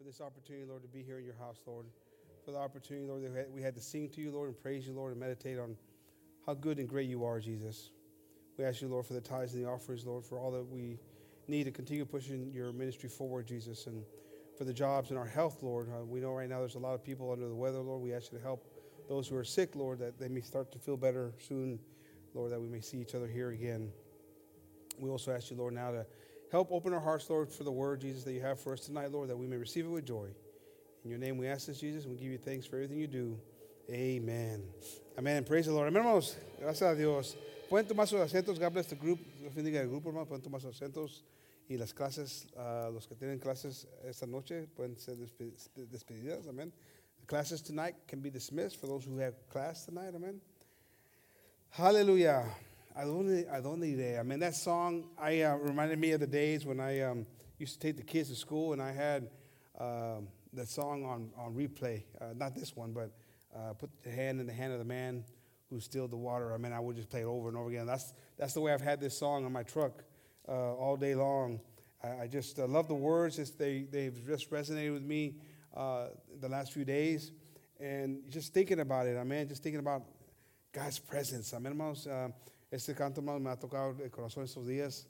for this opportunity, Lord, to be here in your house, Lord. For the opportunity, Lord, that we had- to sing to you, Lord, and praise you, Lord, and meditate on how good and great you are, Jesus. We ask you, Lord, for the tithes and the offerings, Lord, for all that we need to continue pushing your ministry forward, Jesus, and for the jobs and our health, Lord. Uh, we know right now there's a lot of people under the weather, Lord. We ask you to help those who are sick, Lord, that they may start to feel better soon, Lord, that we may see each other here again. We also ask you, Lord, now to help open our hearts, Lord, for the word, Jesus, that you have for us tonight, Lord, that we may receive it with joy. In your name we ask this, Jesus, and we give you thanks for everything you do. Amen. Amen. Praise the Lord. Amén, hermanos. Gracias a Dios. Pueden tomar sus asientos. God bless the group. El grupo, hermano. Pueden tomar sus asientos. Y las clases, ah, los que tienen clases esta noche, pueden ser despe- despedidas. Amén. The classes tonight can be dismissed for those who have class tonight. Amen. Hallelujah. ¿A dónde, a dónde iré? I mean, that song I uh, reminded me of the days when I um, used to take the kids to school and I had um, that song on, on replay. Uh, not this one, but uh, put the hand in the hand of the man who stilled the water. I mean, I would just play it over and over again. That's, that's the way I've had this song on my truck uh, all day long. I, I just uh, love the words. It's, they, they've just resonated with me uh, the last few days. And just thinking about it, I mean, just thinking about God's presence. Amén, hermanos. Ah, este canto, hermanos, me ha tocado el corazón estos días.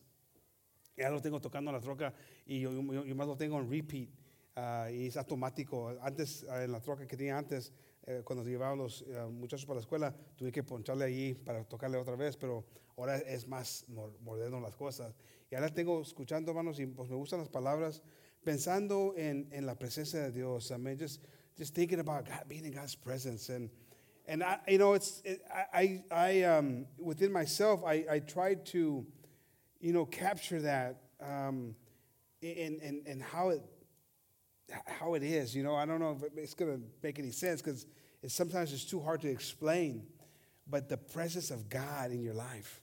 Ya lo tengo tocando en la troca y yo, yo- yo más lo tengo en repeat. ah, y es automático. Antes, ah, en la troca que tenía antes, eh, cuando llevaba a los eh, muchachos para la escuela, tuve que poncharle allí para tocarle otra vez, pero ahora es más mo- moderno las cosas. Y ahora tengo escuchando, hermanos, y pues me gustan las palabras, pensando en, en la presencia de Dios. Amén. Just, just thinking about God, being in God's presence. And, and I, you know, it's, it, I, I, um, within myself, I, I tried to, you know, capture that um, in, in, in how it, how it is. You know, I don't know if it's to make any sense because it's, sometimes it's too hard to explain. But the presence of God in your life,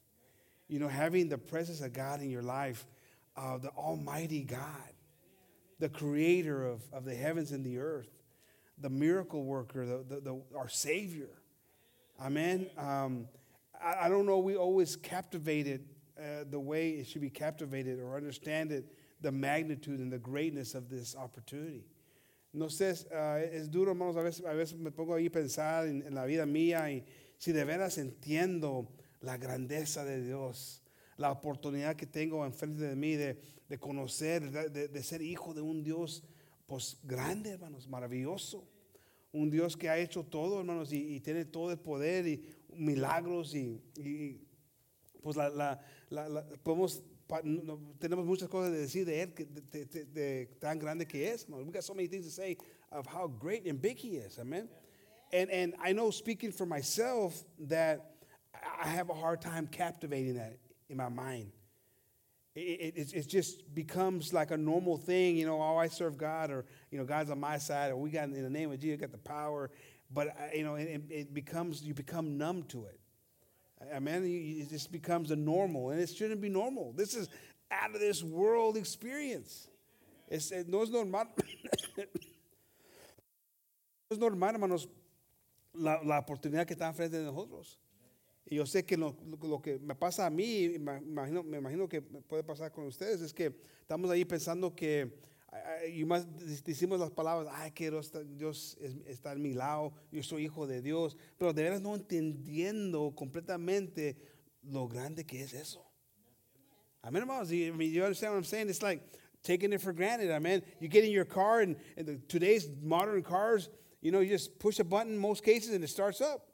you know, having the presence of God in your life, uh, the Almighty God, the creator of, of the heavens and the earth, the miracle worker, the, the, the, our Savior. Amen. Um, I, I don't know, we always captivated uh, the way it should be captivated or understand it, the magnitude and the greatness of this opportunity. No sé, ah, es duro, hermanos, a veces, a veces me pongo ahí a pensar en, en la vida mía y si de veras entiendo la grandeza de Dios, la oportunidad que tengo enfrente de mí de, de conocer, de, de- de ser hijo de un Dios, pues grande, hermanos, maravilloso. Un Dios que ha hecho todo, hermanos, y, tiene todo el poder y milagros y, y, pues la, la, la- podemos, tenemos muchas cosas de decir de Él, que, de, tan grande que es. hermanos. We got so many things to say of how great and big He is. Amen. And, and I know speaking for myself that I have a hard time captivating that in my mind. It, it, it, just becomes like a normal thing, you know, oh, I serve God, or, you know, God's on my side, or we got, in the name of Jesus, got the power. But, you know, it, it becomes, you become numb to it. You- you- It just becomes a normal, and it shouldn't be normal. This is out of this world experience. Es, no es normal. no es normal, hermanos, la, la oportunidad que está enfrente de nosotros. Y yo sé que lo, que me pasa a mí, me imagino, me imagino que puede pasar con ustedes, es que estamos ahí pensando que, y más decimos las palabras, ay, que Dios está, en mi lado, yo soy hijo de Dios, pero de veras no entendiendo completamente lo grande que es eso. Amen, hermanos. I mean, you understand what I'm saying? It's like taking it for granted. Amen. You get in your car, and, today's modern cars, you know, you just push a button most cases, and it starts up.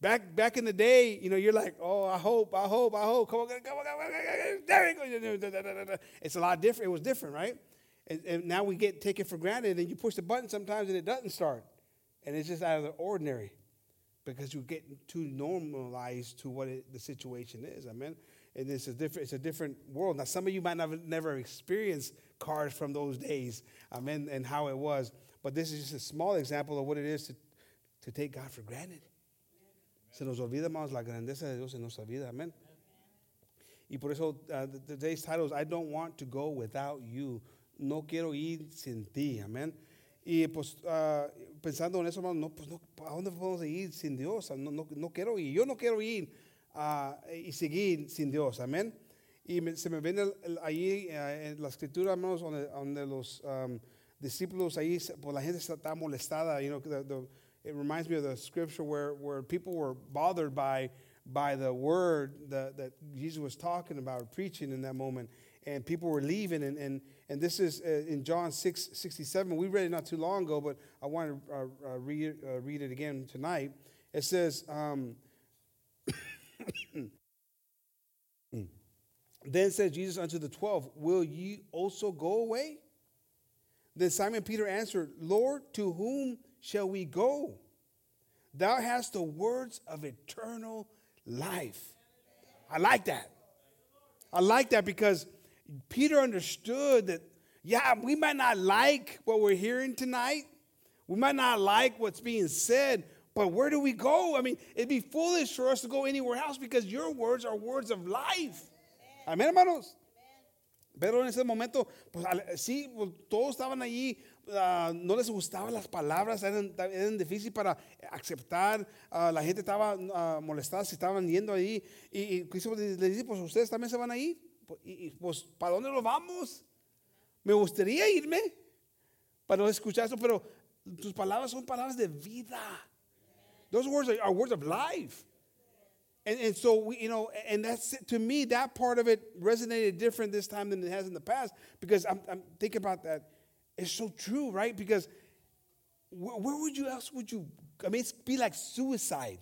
Back back in the day, you know, you're like, oh, I hope, I hope, I hope. Come on, come on, come on, come on. There it goes. It's a lot different. It was different, right? And, and now we get taken for granted, and you push the button sometimes, and it doesn't start, and it's just out of the ordinary because you get too normalized to what it, the situation is. Amen. And it's a different, it's a different world. Now, some of you might not have never experienced cars from those days. Amen. And how it was, but this is just a small example of what it is to, to take God for granted. Se nos olvida, hermanos, la grandeza de Dios en nuestra vida. Amén. Y por eso uh, today's title is I don't want to go without you. No quiero ir sin ti. Amén. Y pues ah, pensando en eso, hermano, no, pues no, ¿a dónde podemos ir sin Dios? No, no, no quiero ir. Yo no quiero ir ah, y seguir sin Dios. Amén. Y me- se me viene el- el- ahí eh, en la escritura, hermanos, donde, donde los, um, discípulos ahí, pues la gente estaba molestada. You know, it reminds me of the scripture where, where people were bothered by, by the word that, that Jesus was talking about, preaching in that moment. And people were leaving. And, and, and this is uh, in John 6 67. We read it not too long ago, but I want to uh, uh, read, uh, read it again tonight. It says, um, Then said Jesus unto the twelve, Will ye also go away? Then Simon Peter answered, Lord, to whom shall we go? Thou hast the words of eternal life. I like that. I like that because Peter understood that, yeah, we might not like what we're hearing tonight. We might not like what's being said, but where do we go? I mean, it'd be foolish for us to go anywhere else because your words are words of life. Amén, hermanos. Pero en ese momento, pues sí, todos estaban allí, no les gustaban las palabras, eran, eran difíciles para aceptar, uh, la gente estaba uh, molestada si estaban yendo ahí, y, y Cristo les dice, pues ustedes también se van a ir, y, y pues ¿para dónde vamos? Me gustaría irme para escuchar eso, pero tus palabras son palabras de vida. Those words are, are words of life. And, and so, you know, and that's to me, that part of it resonated different this time than it has in the past because I'm, I'm thinking about that. It's so true, right? Because where, where would you else would you? I mean, it's be like suicide.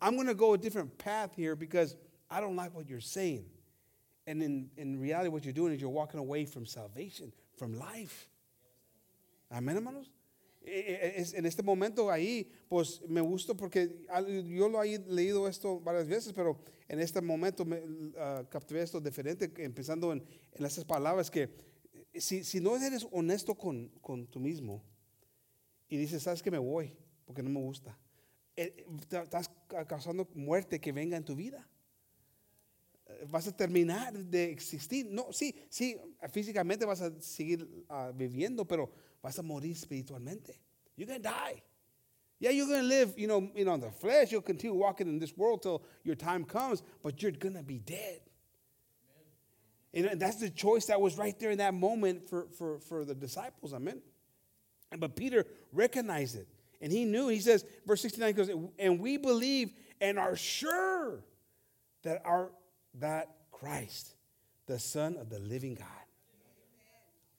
I'm going to go a different path here because I don't like what you're saying. And in, in reality, what you're doing is you're walking away from salvation, from life. Amen, hermanos? en este momento ahí, pues me gustó porque yo lo he leído esto varias veces, pero en este momento me uh, capté esto diferente, empezando en, en, esas palabras que si, si no eres honesto con, con tú mismo y dices, sabes que me voy porque no me gusta, eh, estás causando muerte que venga en tu vida. Eh, vas a terminar de existir. No, sí, sí, físicamente vas a seguir uh, viviendo, pero vas a morir espiritualmente. You're going to die. Yeah, you're going to live, you know, you know, the flesh. You'll continue walking in this world till your time comes, but you're going to be dead. And that's the choice that was right there in that moment for, for, for the disciples. I Amen. But Peter recognized it. And he knew, he says, verse 69 goes, and we believe and are sure that our that Christ, the Son of the living God.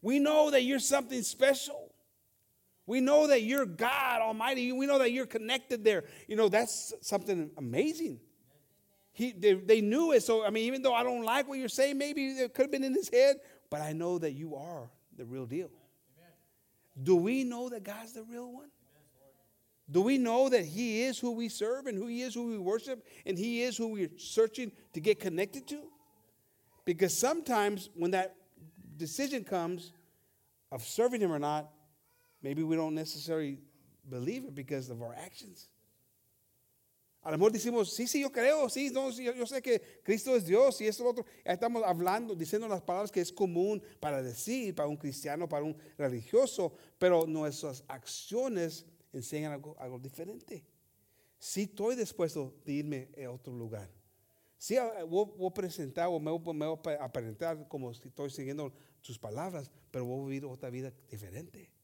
We know that you're something special. We know that you're God Almighty. We know that you're connected there. You know, that's something amazing. He, they, they knew it. So, I mean, even though I don't like what you're saying, maybe it could have been in his head, but I know that you are the real deal. Amen. Do we know that God's the real one? Do we know that He is who we serve and who He is who we worship and He is who we're searching to get connected to? Because sometimes when that decision comes of serving Him or not, maybe we don't necessarily believe it because of our actions. A lo mejor decimos, sí, sí, yo creo, sí, no, yo sé que Cristo es Dios y esto otro. Estamos hablando, diciendo las palabras que es común para decir, para un cristiano, para un religioso, pero nuestras acciones enseñan algo, algo diferente. Sí estoy dispuesto de irme a otro lugar. Sí voy, voy a presentar o me, me voy a aparentar como si estoy siguiendo sus palabras, pero voy a vivir otra vida diferente.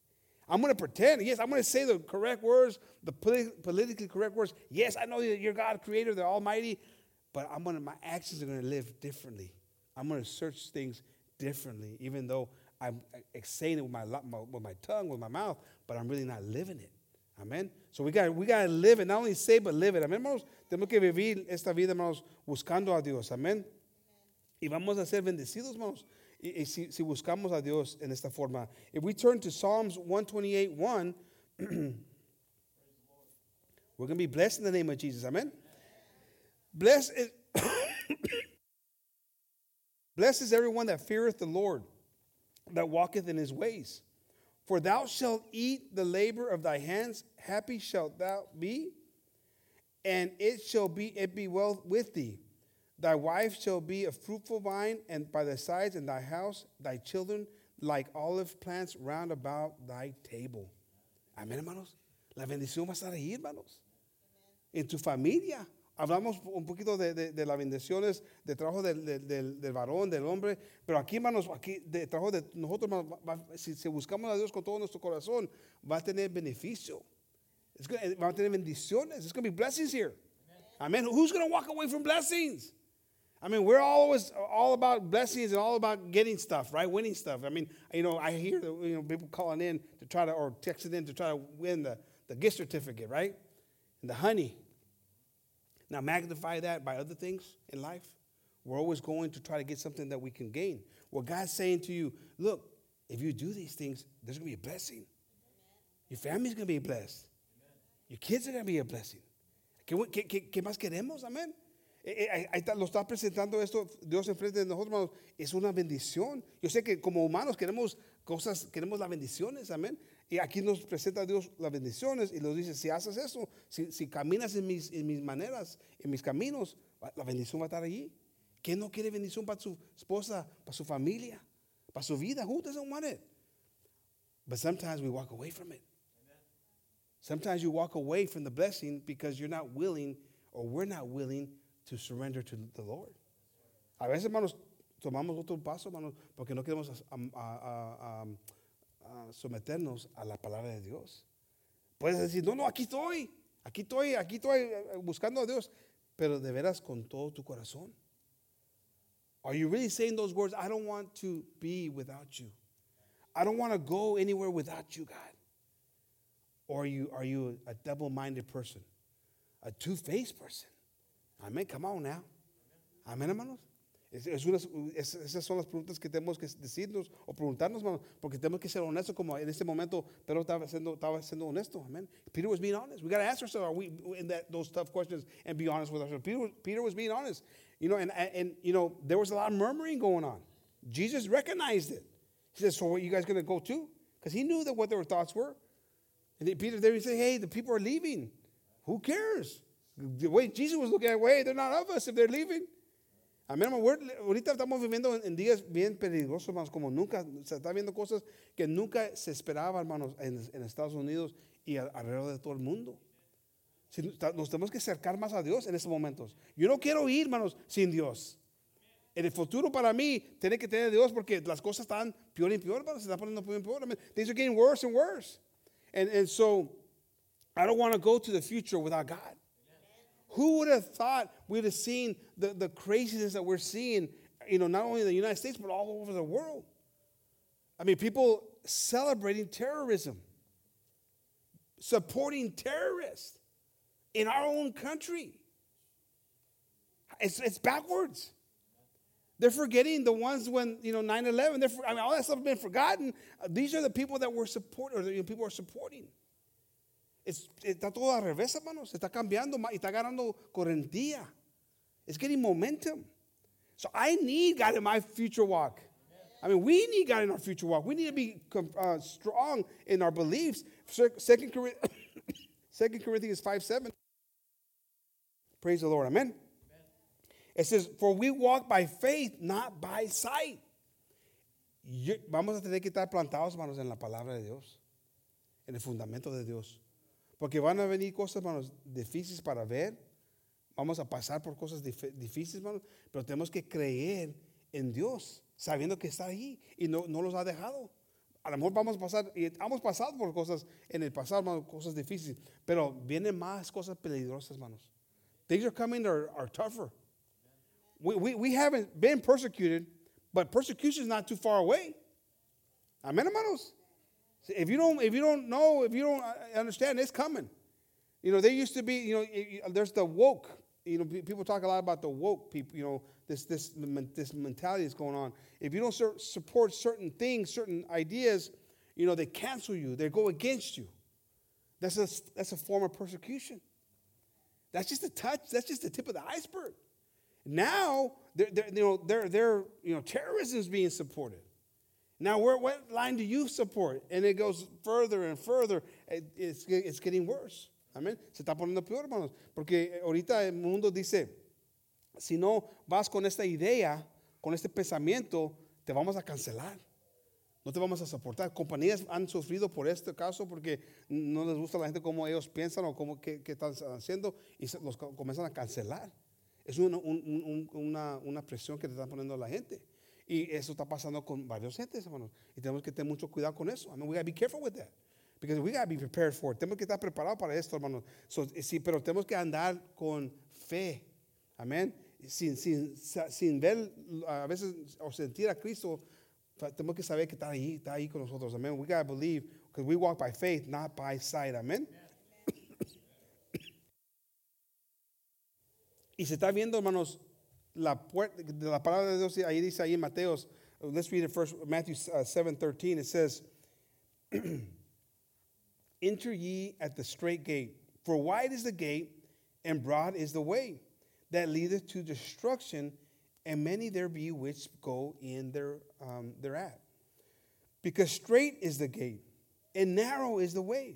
I'm going to pretend. Yes, I'm going to say the correct words, the politically correct words. Yes, I know that you're God, creator, the Almighty, but I'm going to, my actions are going to live differently. I'm going to search things differently, even though I'm saying it with my, with my tongue, with my mouth, but I'm really not living it. Amen. So we got we got to live it, not only say but live it. Amén, hermanos. Tenemos que vivir esta vida, hermanos, buscando a Dios. Amén. Y vamos a ser bendecidos, hermanos. Y, si, si, buscamos a Dios en esta forma. If we turn to Psalms 128, 1, we're going to be blessed in the name of Jesus. Amen. Blessed is, blessed is everyone that feareth the Lord, that walketh in his ways. For thou shalt eat the labor of thy hands, happy shalt thou be, and it shall be it be well with thee. Thy wife shall be a fruitful vine, and by thy sides in thy house, thy children like olive plants round about thy table. Amén, hermanos. La bendición va a estar ahí, hermanos. En tu familia. hablamos un poquito de, de, de las bendiciones de trabajo del, del, del, del varón, del hombre, pero aquí, hermanos, aquí de trabajo de nosotros, hermanos, va- si, si buscamos a Dios con todo nuestro corazón, va a tener beneficio. It's gonna- eh, va a tener bendiciones. There's going to be blessings here. Amen. Who's going to walk away from blessings? I mean, we're always all about blessings and all about getting stuff, right? Winning stuff. I mean, you know, I hear you know people calling in to try to or texting in to try to win the, the gift certificate, right? And the honey. Now magnify that by other things in life. We're always going to try to get something that we can gain. Well, God's saying to you, look, if you do these things, there's to be a blessing. Your family's to be blessed. Your kids are to be a blessing. ¿Qué, qué- qué- qué más queremos? Amén. Eh, eh, ahí- está, lo está presentando esto Dios enfrente de nosotros, hermanos. Es una bendición. Yo sé que como humanos queremos cosas, queremos las bendiciones, amén. Y aquí nos presenta Dios las bendiciones y nos dice, si haces eso, si, caminas en mis, en mis maneras, en mis caminos, la bendición va a estar allí. ¿Quién no quiere bendición para su esposa, para su familia, para su vida? Who doesn't want it? But sometimes we walk away from it. Sometimes you walk away from the blessing because you're not willing or we're not willing to surrender to the Lord. A veces, hermanos, tomamos otro paso, hermanos, porque no queremos a- a- a- someternos a la palabra de Dios. Puedes decir, no, no, aquí estoy, aquí estoy, aquí estoy eh, buscando a Dios, pero de veras con todo tu corazón. Are you really saying those words? I don't want to be without you. I don't want to go anywhere without you, God. Or are you, are you a double minded person? A two faced person? Amen. Come on now. Amén, hermanos. Es- es unas- es- esas son las preguntas que tenemos que decirnos o preguntarnos, hermanos, porque tenemos que ser honestos, como en este momento Pedro estaba siendo, estaba siendo honesto. Amen. Peter was being honest. We got to ask ourselves, are we in that, those tough questions and be honest with ourselves? Peter, was- Peter was being honest. You know, and, and, you know, there was a lot of murmuring going on. Jesus recognized it. He said, So are you guys going to go too? Because he knew that what their thoughts were. And Peter there, he said, Hey, the people are leaving. Who cares? The way Jesus was looking at, they're not of us if they're leaving. Hermano. We're- Ahorita estamos viviendo en, días bien peligrosos, hermanos, como nunca. Se está viendo cosas que nunca se esperaba, hermanos, en, en Estados Unidos y a- alrededor de todo el mundo. Si nos tenemos que acercar más a Dios en estos momentos. Yo no quiero ir, hermanos, sin Dios. En el futuro para mí tiene que tener Dios porque las cosas están peor y peor, hermanos, se están poniendo peor y peor. I mean, things are getting worse and worse. And, and so I don't want to go to the future without God. Who would have thought we'd have seen the, the craziness that we're seeing, you know, not only in the United States, but all over the world? I mean, people celebrating terrorism, supporting terrorists in our own country. It's, it's backwards. They're forgetting the ones when, you know, 9 11. They're, for- I mean, all that stuff has been forgotten. These are the people that we're supporting, or the people are supporting. Es- está todo al revés, hermanos. Se está cambiando y está ganando correntía. It's getting momentum. So I need God in my future walk. I mean, we need God in our future walk. We need to be uh, strong in our beliefs. Second Second Corinthians 5 7. Praise the Lord. Amen. It says, For we walk by faith, not by sight. Yo- vamos a tener que estar plantados, hermanos, en la palabra de Dios, en el fundamento de Dios. Porque van a venir cosas, hermanos, difíciles para ver. Vamos a pasar por cosas dif- difíciles, hermanos, pero tenemos que creer en Dios, sabiendo que está ahí y no, no los ha dejado. A lo mejor vamos a pasar, y hemos pasado por cosas en el pasado, hermanos, cosas difíciles, pero vienen más cosas peligrosas, hermanos. Things are coming that are, are tougher. We, we, we haven't been persecuted, but persecution is not too far away. Amen, hermanos. If you don't, if you don't know, if you don't uh, understand, it's coming. You know, there used to be, you know, there's the woke. You know, people talk a lot about the woke people. You know, this this this mentality is going on. If you don't support certain things, certain ideas, you know, they cancel you. They go against you. That's a that's a form of persecution. That's just a touch. That's just the tip of the iceberg. Now, they're, they're, you know, they're, they're, you know, terrorism is being supported. Now, where, what line do you support? And it goes further and further. It- it's, it's getting worse. Amén. Se está poniendo peor, hermanos. Porque ahorita el mundo dice, si no vas con esta idea, con este pensamiento, te vamos a cancelar. No te vamos a soportar. Compañías han sufrido por este caso porque no les gusta la gente cómo ellos piensan o cómo qué, qué están haciendo y los co- comienzan a cancelar. Es una, un- un- una, una presión que te está poniendo la gente. Y eso está pasando con varios gentes, hermanos. Y tenemos que tener mucho cuidado con eso. I mean, we gotta be careful with that. Because we gotta be prepared for it. Tenemos que estar preparados para esto, hermanos. So, sí, pero tenemos que andar con fe. Amén. Sin, sin, sin ver a veces o sentir a Cristo, tenemos que saber que está ahí, está ahí con nosotros. Amén. We gotta believe because we walk by faith, not by sight. Amén. Y se está viendo, hermanos, la puerta la palabra de Dios. Ahí dice ahí en Mateos. Let's read it first. Matthew uh, seven thirteen. It says, "Enter ye at the strait gate, for wide is the gate, and broad is the way that leadeth to destruction, and many there be which go in there um, thereat. Because strait is the gate, and narrow is the way,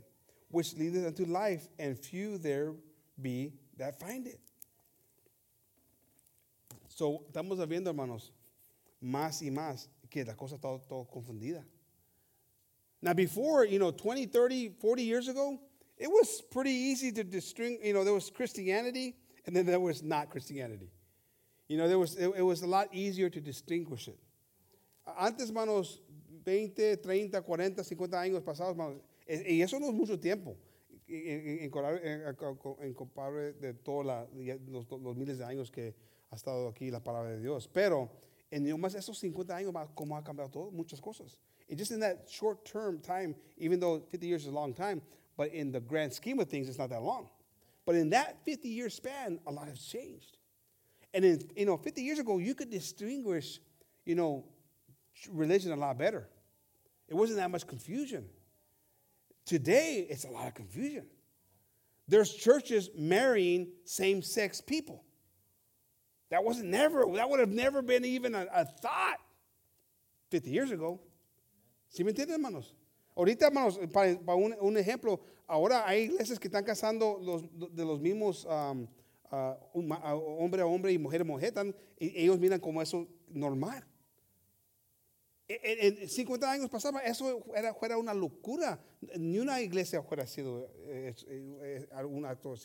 which leadeth unto life, and few there be that find it." So, estamos viendo, hermanos, más y más que la cosa está todo confundida. Now, before, you know, 20, 30, 40 years ago, it was pretty easy to distinguish, you know, there was Christianity and then there was not Christianity. You know, there was, it, was a lot easier to distinguish it. Antes, hermanos, 20, 30, 40, 50 años pasados, hermanos, e- y eso no es mucho tiempo en, en, en, en- de todos los, los miles de años que ha estado aquí la palabra de Dios. Pero en nomás esos 50 años, ¿cómo ha cambiado todo? Muchas cosas. And just in that short term time, even though 50 years is a long time, but in the grand scheme of things, it's not that long. But in that 50 year span, a lot has changed. And in, you know, 50 years ago, you could distinguish, you know, religion a lot better. It wasn't that much confusion. Today, it's a lot of confusion. There's churches marrying same sex people. That wasn't never, that would have never been even a, a thought 50 years ago. ¿Sí me entienden, hermanos? Ahorita, hermanos, para, para un, un ejemplo, ahora hay iglesias que están casando los, de los mismos um, ah, hombre a hombre y mujer a mujer, están- y ellos miran como eso normal. En, en 50 años pasaba, eso era, fuera una locura. Ni una iglesia fuera sido eh, eh, eh, acto.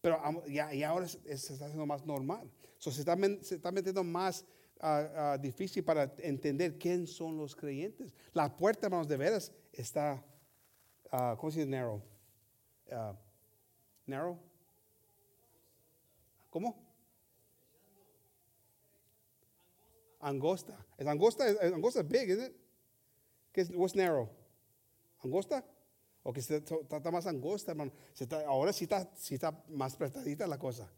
Pero ya, y ahora se, se está haciendo más normal. So, se, está, se está metiendo más ah, ah, difícil para entender quién son los creyentes. La puerta, hermanos, de veras está, ah, ¿cómo se dice narrow? Ah, narrow. ¿Cómo? Angosta. Is angosta, is, angosta is big, isn't it? ¿Qué es, what's narrow? ¿Angosta? O que está, está más angosta, hermano. Se está- ahora sí está, sí está más apretadita la cosa.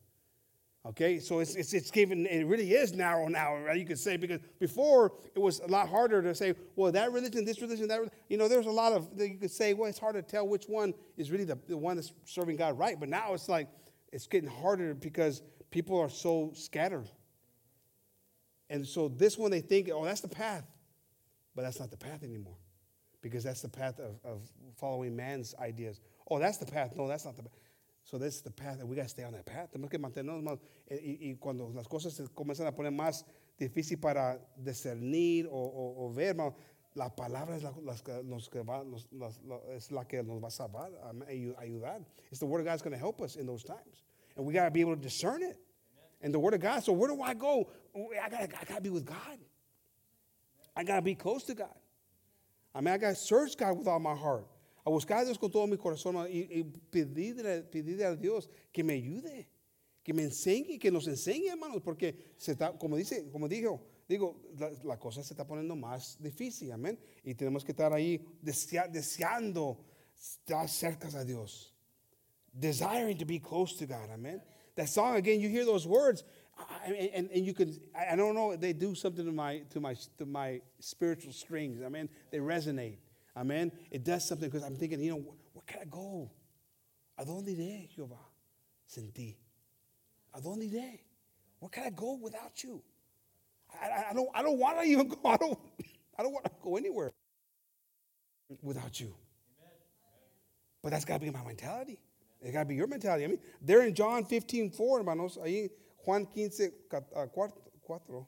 Okay, so it's, it's, it's given, it really is narrow now, right? You could say, because before it was a lot harder to say, well, that religion, this religion, that, rel-" you know, there's a lot of, you could say, well, it's hard to tell which one is really the, the one that's serving God right. But now it's like, it's getting harder because people are so scattered. And so this one, they think, oh, that's the path. But that's not the path anymore because that's the path of, of following man's ideas. Oh, that's the path. No, that's not the path. So this is the path, we got to stay on that path. Tenemos que mantenernos más. Eh, y, y cuando las cosas se comienzan a poner más difícil para discernir o, o, o ver, hermano, la palabra es la, las nos que va- nos- las- la- es la que nos va a salvar, ayudar. It's the word of God's going to help us in those times. And we got to be able to discern it. And the word of God. So where do I go? I got I gotta be with God. I got to be close to God. Mean, I got to search God with all my heart. A buscar a Dios con todo mi corazón y, y pedirle, pedirle a Dios que me ayude, que me enseñe, que nos enseñe, hermanos, porque se está, como dice, como dijo, digo, la, la cosa se está poniendo más difícil, amén. Y tenemos que estar ahí desea- deseando estar cerca a Dios, desiring to be close to God, amen. That song again, you hear those words, I- I- and, and you can, I I don't know, they do something to my to my to my spiritual strings. I mean, they resonate. Amen. It does something because I'm thinking, you know, where can I go? ¿A dónde iré, Jehová? Sin ti. ¿A dónde iré? Where can I go without you? I, I, I don't I don't want to even go. I don't I don't want to go anywhere without you. But that's got to be my mentality. It got to be your mentality. I mean, they're in John 15, 4, hermanos. Juan 15, cat- uh, 4.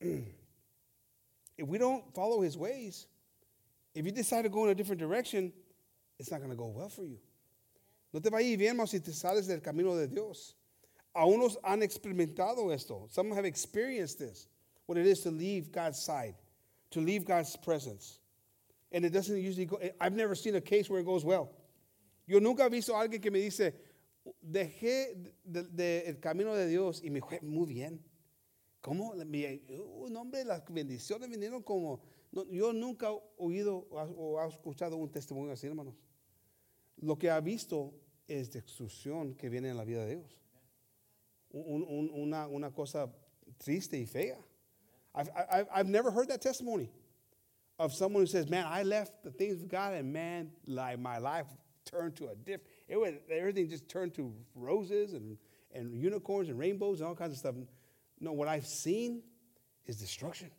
if we don't follow his ways, If you decide to go in a different direction, it's not going to go well for you. No te va bien, hermano, si te sales del camino de Dios. A unos han experimentado esto. Some have experienced this, what it is to leave God's side, to leave God's presence. And it doesn't usually go, I've never seen a case where it goes well. Yo nunca he visto a alguien que me dice, dejé de, de el camino de Dios y me fue muy bien. ¿Cómo? Un hombre, las bendiciones vinieron como... No, yo nunca he oído o he escuchado un testimonio así, hermanos. Lo que ha visto es destrucción que viene en la vida de Dios. Un, un, una, una, cosa triste y fea. I've, I've, I've never heard that testimony of someone who says, Man, I left the things of God and man, like my life turned to a different, it was, everything just turned to roses and, and unicorns and rainbows and all kinds of stuff. No, what I've seen is destruction.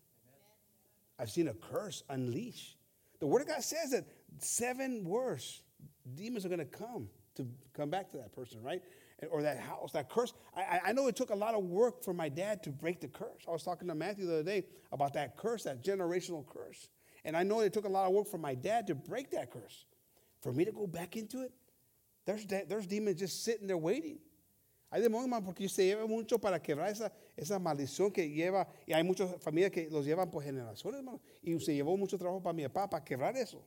I've seen a curse unleash. The Word of God says that seven worse demons are going to come to come back to that person, right? Or that house, that curse. I, I know it took a lot of work for my dad to break the curse. I was talking to Matthew the other day about that curse, that generational curse. And I know it took a lot of work for my dad to break that curse. For me to go back into it, there's, there's demons just sitting there waiting. Hay demonios, porque se lleva mucho para quebrar esa, esa maldición que lleva, y hay muchas familias que los llevan por generaciones, hermano. Y se llevó mucho trabajo para mi papá para quebrar eso.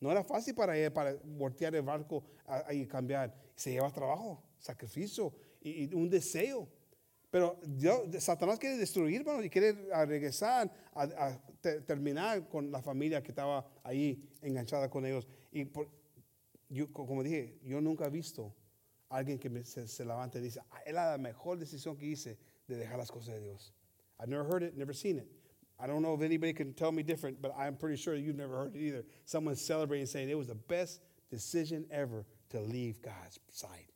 No era fácil para él, para voltear el barco y cambiar. Se lleva trabajo, sacrificio y, y un deseo. Pero Dios, Satanás quiere destruir, hermano, y quiere regresar a, a terminar con la familia que estaba ahí enganchada con ellos. Y por, yo, como dije, yo nunca he visto alguien que se, se levante y dice, ah, es la mejor decisión que hice de dejar las cosas de Dios. I've never heard it, never seen it. I don't know if anybody can tell me different, but I'm pretty sure you've never heard it either. Someone celebrating saying it was the best decision ever to leave God's side.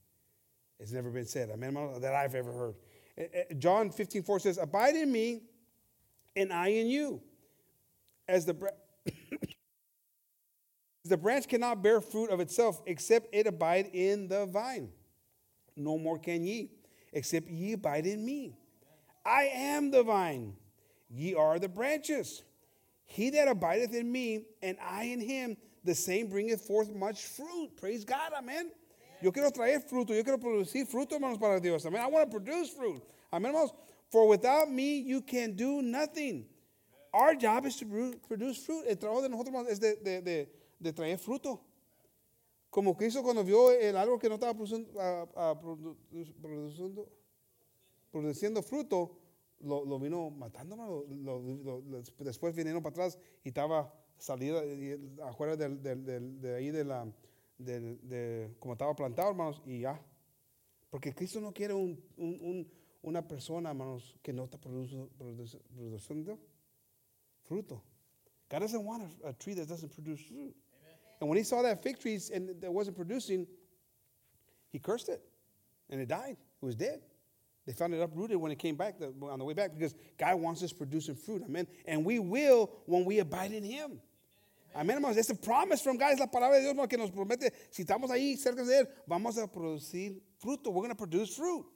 It's never been said, amen, that I've ever heard. Eh, eh, John 15, 4 says, Abide in me, and I in you. As the, the branch cannot bear fruit of itself except it abide in the vine no more can ye, except ye abide in me. I am the vine, ye are the branches. He that abideth in me, and I in him, the same bringeth forth much fruit. Praise God, amen. Yo quiero traer fruto, yo quiero producir fruto, hermanos, para Dios. Amen. I want to produce fruit. Amen, hermanos. For without me, you can do nothing. Our job is to produce fruit. El trabajo de nosotros es de, de, de, de traer fruto. Como Cristo cuando vio el árbol que no estaba produciendo, produciendo, produciendo fruto, lo, vino matando. Lo, después vinieron para atrás y estaba salida afuera de ahí de la, de, como estaba plantado, hermanos, y ya. Porque Cristo no quiere un, un, una persona, hermanos, que no está produciendo, produciendo fruto. God doesn't want a, a tree that doesn't produce fruit. And when he saw that fig tree and that wasn't producing, he cursed it, and it died. It was dead. They found it uprooted when it came back on the way back because God wants us producing fruit. Amen. And we will when we abide in Him. Amén, hermanos. Es a promise from God. Es la palabra de Dios que nos promete. Si estamos ahí cerca de Él, vamos a producir fruto. We're going to produce fruit.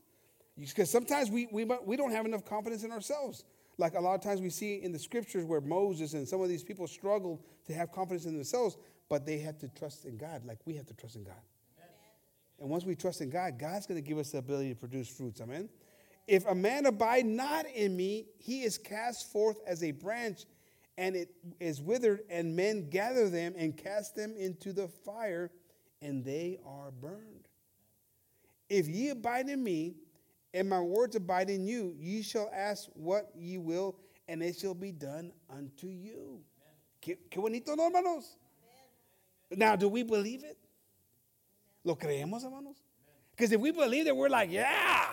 Because sometimes we, we, we don't have enough confidence in ourselves. Like a lot of times we see in the scriptures where Moses and some of these people struggled to have confidence in themselves but they had to trust in God like we have to trust in God. Amen. And once we trust in God, God's going to give us the ability to produce fruits. Amen. If a man abide not in me, he is cast forth as a branch and it is withered, and men gather them and cast them into the fire, and they are burned. If ye abide in me, and my words abide in you, ye shall ask what ye will, and it shall be done unto you. Qué bonito, ¿no, hermanos? Now, do we believe it? ¿Lo creemos, hermanos? Because if we believe it, we're like, yeah,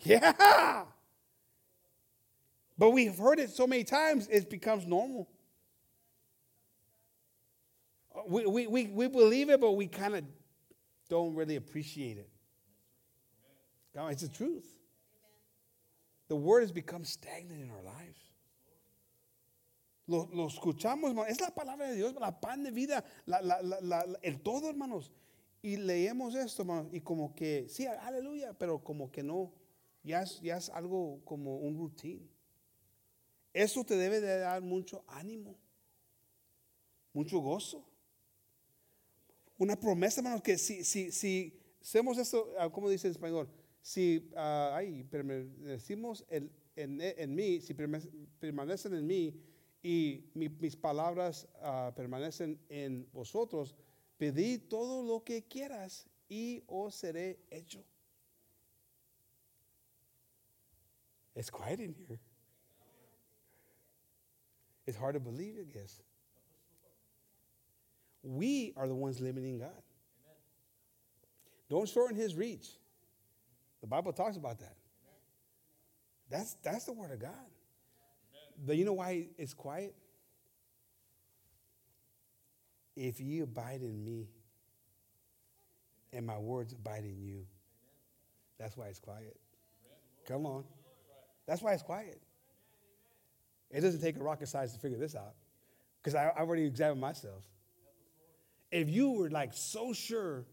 yeah. But we've heard it so many times, it becomes normal. We, we, we, we believe it, but we kind of don't really appreciate it. It's the truth. The word has become stagnant in our lives. Lo, lo escuchamos, hermano. Es la palabra de Dios, la pan de vida, la, la, la, el todo, hermanos. Y leemos esto, hermanos, y como que, sí, aleluya, pero como que no, ya es, ya es algo como un routine. Eso te debe de dar mucho ánimo. mucho gozo. Una promesa, hermanos, que si, si, si hacemos esto, ah, ¿cómo dice en español? Si, uh, ay, permanecimos en, en, en, mí, si permanecen en mí y mi, mis palabras uh, permanecen en vosotros, pedid todo lo que quieras y os seré hecho. It's quiet in here. It's hard to believe, I guess. We are the ones limiting God. Amen. Don't shorten his reach. The Bible talks about that. That's, that's the word of God. But you know why it's quiet? If ye abide in me and my words abide in you, that's why it's quiet. Come on. That's why it's quiet. It doesn't take a rocket science to figure this out because I, already examined myself. If you were like so sure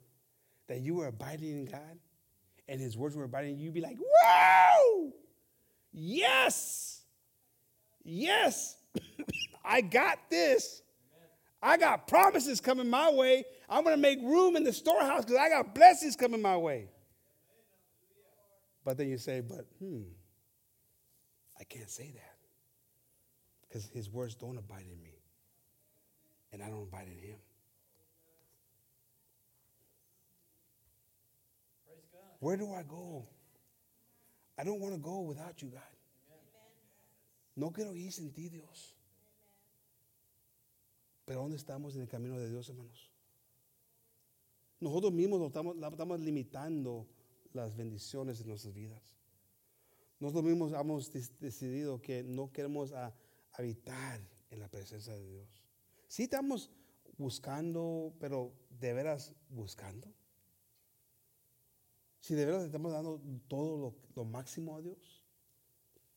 that you were abiding in God and His words were abiding in you, you'd be like, whoa, yes, yes, I got this. I got promises coming my way. I'm going to make room in the storehouse because I got blessings coming my way." But then you say, "But hmm, I can't say that." because his words don't abide in me, and I don't abide in him. Where do I go? I don't want to go without you, God. No quiero ir sin ti, Dios. Pero ¿dónde estamos en el camino de Dios, hermanos? Nosotros mismos estamos, limitando las bendiciones de nuestras vidas. Nosotros mismos hemos decidido que no queremos a habitar en la presencia de Dios. Sí estamos buscando, pero de veras buscando. Si de veras estamos dando todo lo, lo máximo a Dios.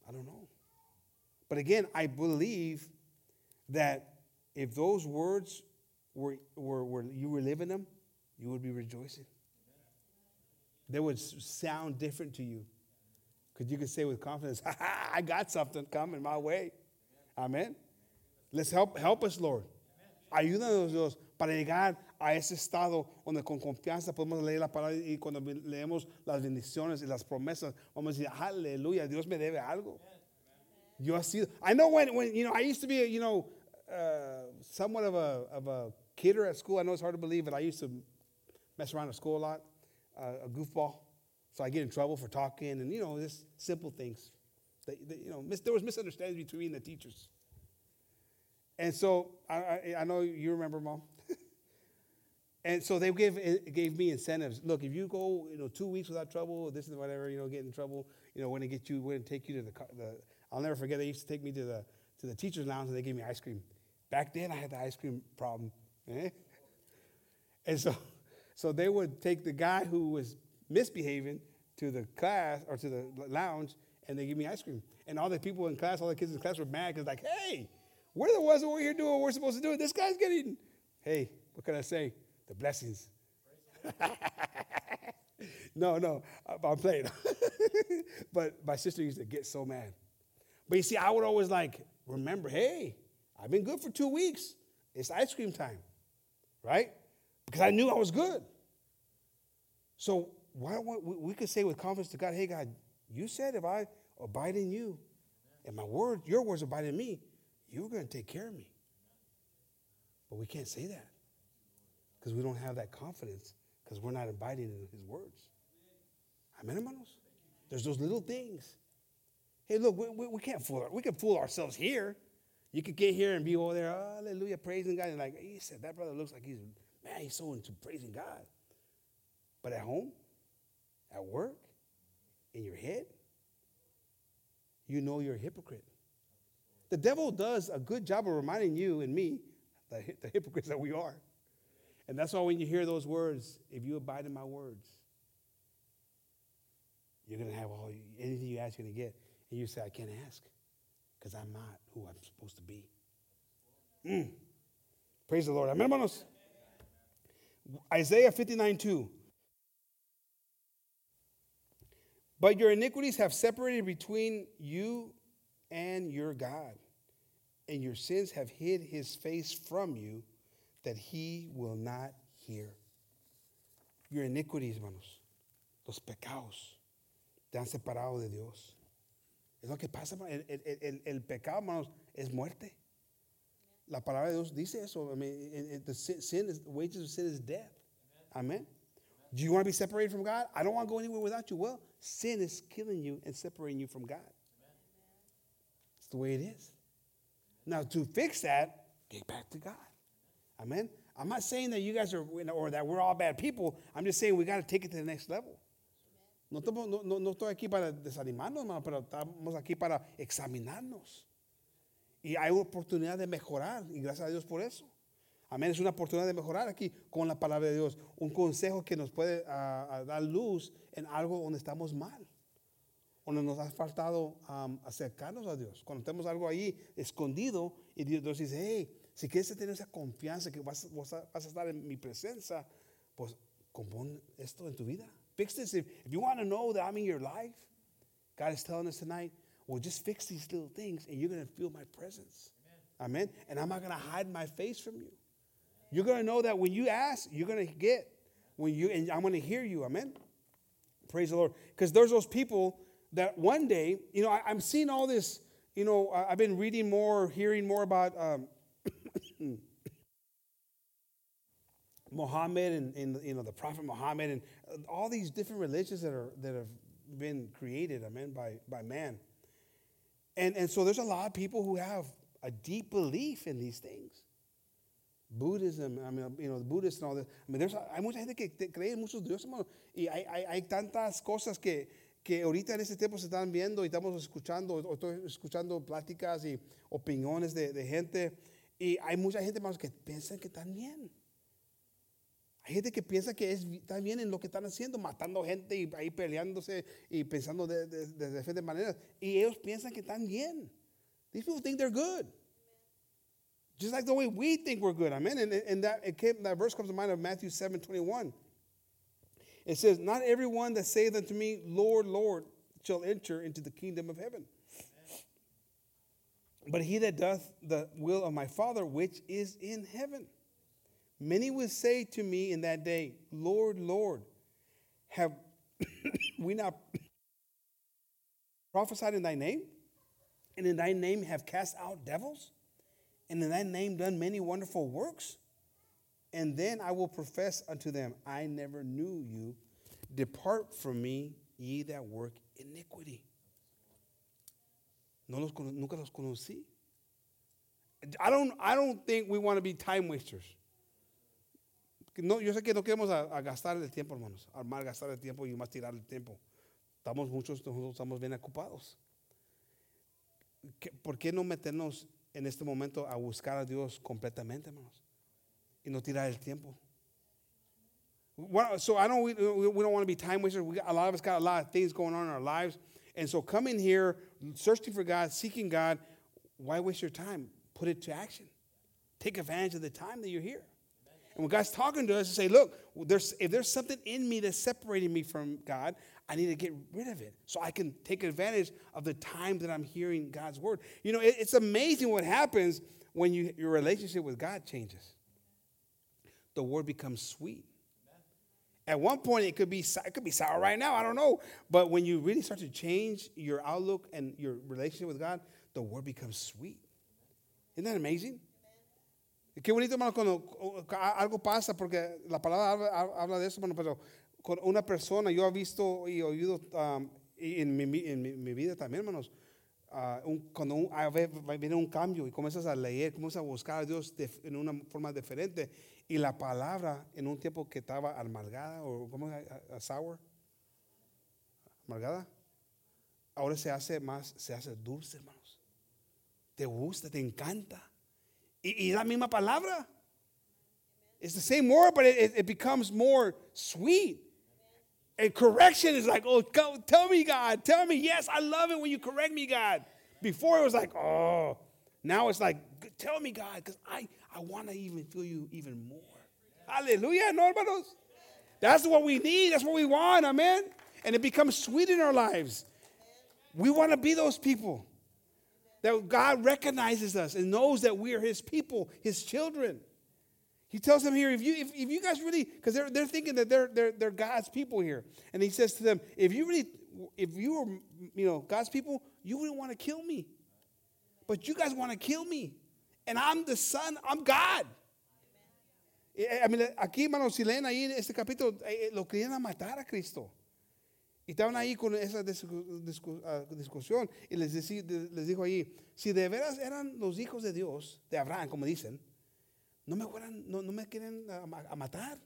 I don't know. But again, I believe that if those words were, were, were you were living them, you would be rejoicing. They would sound different to you. Because you could say with confidence, I got something coming my way. Amén. Let's help, help us, Lord. Ayúdanos, Dios, para llegar a ese estado donde con confianza podemos leer la palabra y cuando leemos las bendiciones y las promesas, vamos a decir, aleluya, Dios me debe algo. Yo he sido, I know when, when, you know, I used to be, you know, uh, somewhat of a, of a kidder at school. I know it's hard to believe, but I used to mess around at school a lot, uh, a goofball. So I get in trouble for talking and, you know, just simple things. You know, mis- there was misunderstandings between the teachers. And so I, I, I know you remember, Mom. and so they gave, gave me incentives. Look, if you go, you know, two weeks without trouble, this is whatever, you know, get in trouble, you know, when they get you, when they take you to the, the, I'll never forget, they used to take me to the, to the teacher's lounge and they gave me ice cream. Back then, I had the ice cream problem. Eh? And so, so they would take the guy who was misbehaving to the class or to the lounge and they give me ice cream. And all the people in class, all the kids in class were mad because, like, hey, we're the ones over here doing what we're supposed to do. This guy's getting, hey, what can I say? The blessings. no, no, I'm playing. but my sister used to get so mad. But you see, I would always like remember, hey, I've been good for two weeks. It's ice cream time, right? Because I knew I was good. So why we, we could say with confidence to God, hey, God, you said if I abide in you and my word, your words abide in me, you're going to take care of me. But we can't say that because we don't have that confidence because we're not abiding in his words. Amen, hermanos? There's those little things. Hey, look, we, we, we can't fool, we can fool ourselves here. You could get here and be over there, hallelujah, praising God. And like, he said, that brother looks like he's, man, he's so into praising God. But at home, at work, in your head, you know you're a hypocrite. The devil does a good job of reminding you and me, the, the hypocrites that we are. And that's why when you hear those words, if you abide in my words, you're going to have all anything you ask, you're going to get. And you say, I can't ask because I'm not who I'm supposed to be. Mm. Praise the Lord. Amen, hermanos. Isaiah 59 2. But your iniquities have separated between you and your God, and your sins have hid his face from you that he will not hear. Your iniquities, hermanos, los pecados, te han separado de Dios. Es lo que pasa, el, el, el, el pecado, hermanos, es muerte. La palabra de Dios dice eso. I mean, the sin is, wages of sin is death. Amen. Do you want to be separated from God? I don't want to go anywhere without you. Well, sin is killing you and separating you from God. It's the way it is. Now, to fix that, get back to God. Amen. I'm not saying that you guys are, or that we're all bad people. I'm just saying we got to take it to the next level. No, estoy aquí para desanimarnos, hermano, pero estamos aquí para examinarnos. Y hay oportunidad de mejorar, y gracias a Dios por eso. Amén. Es una oportunidad de mejorar aquí con la palabra de Dios. Un consejo que nos puede dar luz en algo donde estamos mal. Donde nos ha faltado acercarnos a Dios. Cuando tenemos algo ahí escondido y Dios, dice, hey, si quieres tener esa confianza que vas, vas, a, vas a estar en mi presencia, pues compón esto en tu vida. Fix this. If, if you want to know that I'm in your life, God is telling us tonight, well, just fix these little things and you're going to feel my presence. Amen. Amen. And I'm not going to hide my face from you. You're going to know that when you ask, you're going to get. When you and I'm going to hear you. Amen. Praise the Lord. Because there's those people that one day, you know, I, am seeing all this. You know, I, have been reading more, hearing more about um, Muhammad and, and, you know the Prophet Muhammad and uh, all these different religions that are that have been created. Amen. By by man. And and so there's a lot of people who have a deep belief in these things. Buddhism, I mean, you know, the Buddhists and all that. I mean, there's, hay mucha gente que cree en muchos dioses, hermano, y hay, hay, hay, tantas cosas que, que ahorita en este tiempo se están viendo y estamos escuchando, o estoy escuchando pláticas y opiniones de, de gente, y hay mucha gente, hermanos, que piensan que están bien. Hay gente que piensa que es, está bien en lo que están haciendo, matando gente y ahí peleándose y pensando de, de, de diferentes maneras. Y ellos piensan que están bien. These people think they're good. Just like the way we think we're good. Amen. And, and that, came, that verse comes to mind of Matthew 7 21. It says, Not everyone that saith unto me, Lord, Lord, shall enter into the kingdom of heaven. But he that doth the will of my Father which is in heaven. Many will say to me in that day, Lord, Lord, have we not prophesied in thy name? And in thy name have cast out devils? and in thy name done many wonderful works? And then I will profess unto them, I never knew you. Depart from me, ye that work iniquity. No los, nunca los conocí. I don't, I don't think we want to be time wasters. No, yo sé que no queremos a, a gastar el tiempo, hermanos. Al mal gastar el tiempo y más tirar el tiempo. Estamos muchos, nosotros estamos bien ocupados. ¿Por qué no meternos en este momento a buscar a Dios completamente, hermanos, y no tirar el tiempo. Well, so I don't we, we don't want to be time wasters. We got, a lot of us got a lot of things going on in our lives, and so coming here, searching for God, seeking God, why waste your time? Put it to action. Take advantage of the time that you're here. And when God's talking to us, to say, look, there's, if there's something in me that's separating me from God, I need to get rid of it so I can take advantage of the time that I'm hearing God's word. You know, it, it's amazing what happens when you, your relationship with God changes. The word becomes sweet. At one point, it could be it could be sour right now. I don't know, but when you really start to change your outlook and your relationship with God, the word becomes sweet. Isn't that amazing? Qué bonito, hermano, cuando algo pasa, porque la palabra habla de eso, hermano, pero con una persona, yo he visto y oído en, mi, vida también, hermanos, uh, un, cuando un, a viene un cambio y comienzas a leer, comienzas a buscar a Dios de, en una forma diferente y la palabra en un tiempo que estaba amargada o ¿cómo sour, amargada, ahora se hace más, se hace dulce, hermanos. Te gusta, te encanta. Y, y la misma palabra. It's the same word, but it, it becomes more sweet. And correction is like, oh, go, tell me, God. Tell me, yes, I love it when you correct me, God. Before it was like, oh. Now it's like, tell me, God, because I, I want to even feel you even more. Hallelujah, no, hermanos. That's what we need. That's what we want, amen. And it becomes sweet in our lives. We want to be those people that God recognizes us and knows that we are His people, His children. He tells them here, if you if, if you guys really, because they're they're thinking that they're they're they're God's people here. And he says to them, if you really if you were you know God's people, you wouldn't want to kill me. But you guys want to kill me. And I'm the son, I'm God. I mean, aquí, hermanos, si leen ahí en este capítulo, eh, lo querían matar a Cristo. Y estaban ahí con esa ah, discusión y les, les dijo ahí, si de veras eran los hijos de Dios, de Abraham, como dicen, no me, fueran, no, no me quieren a, a matar.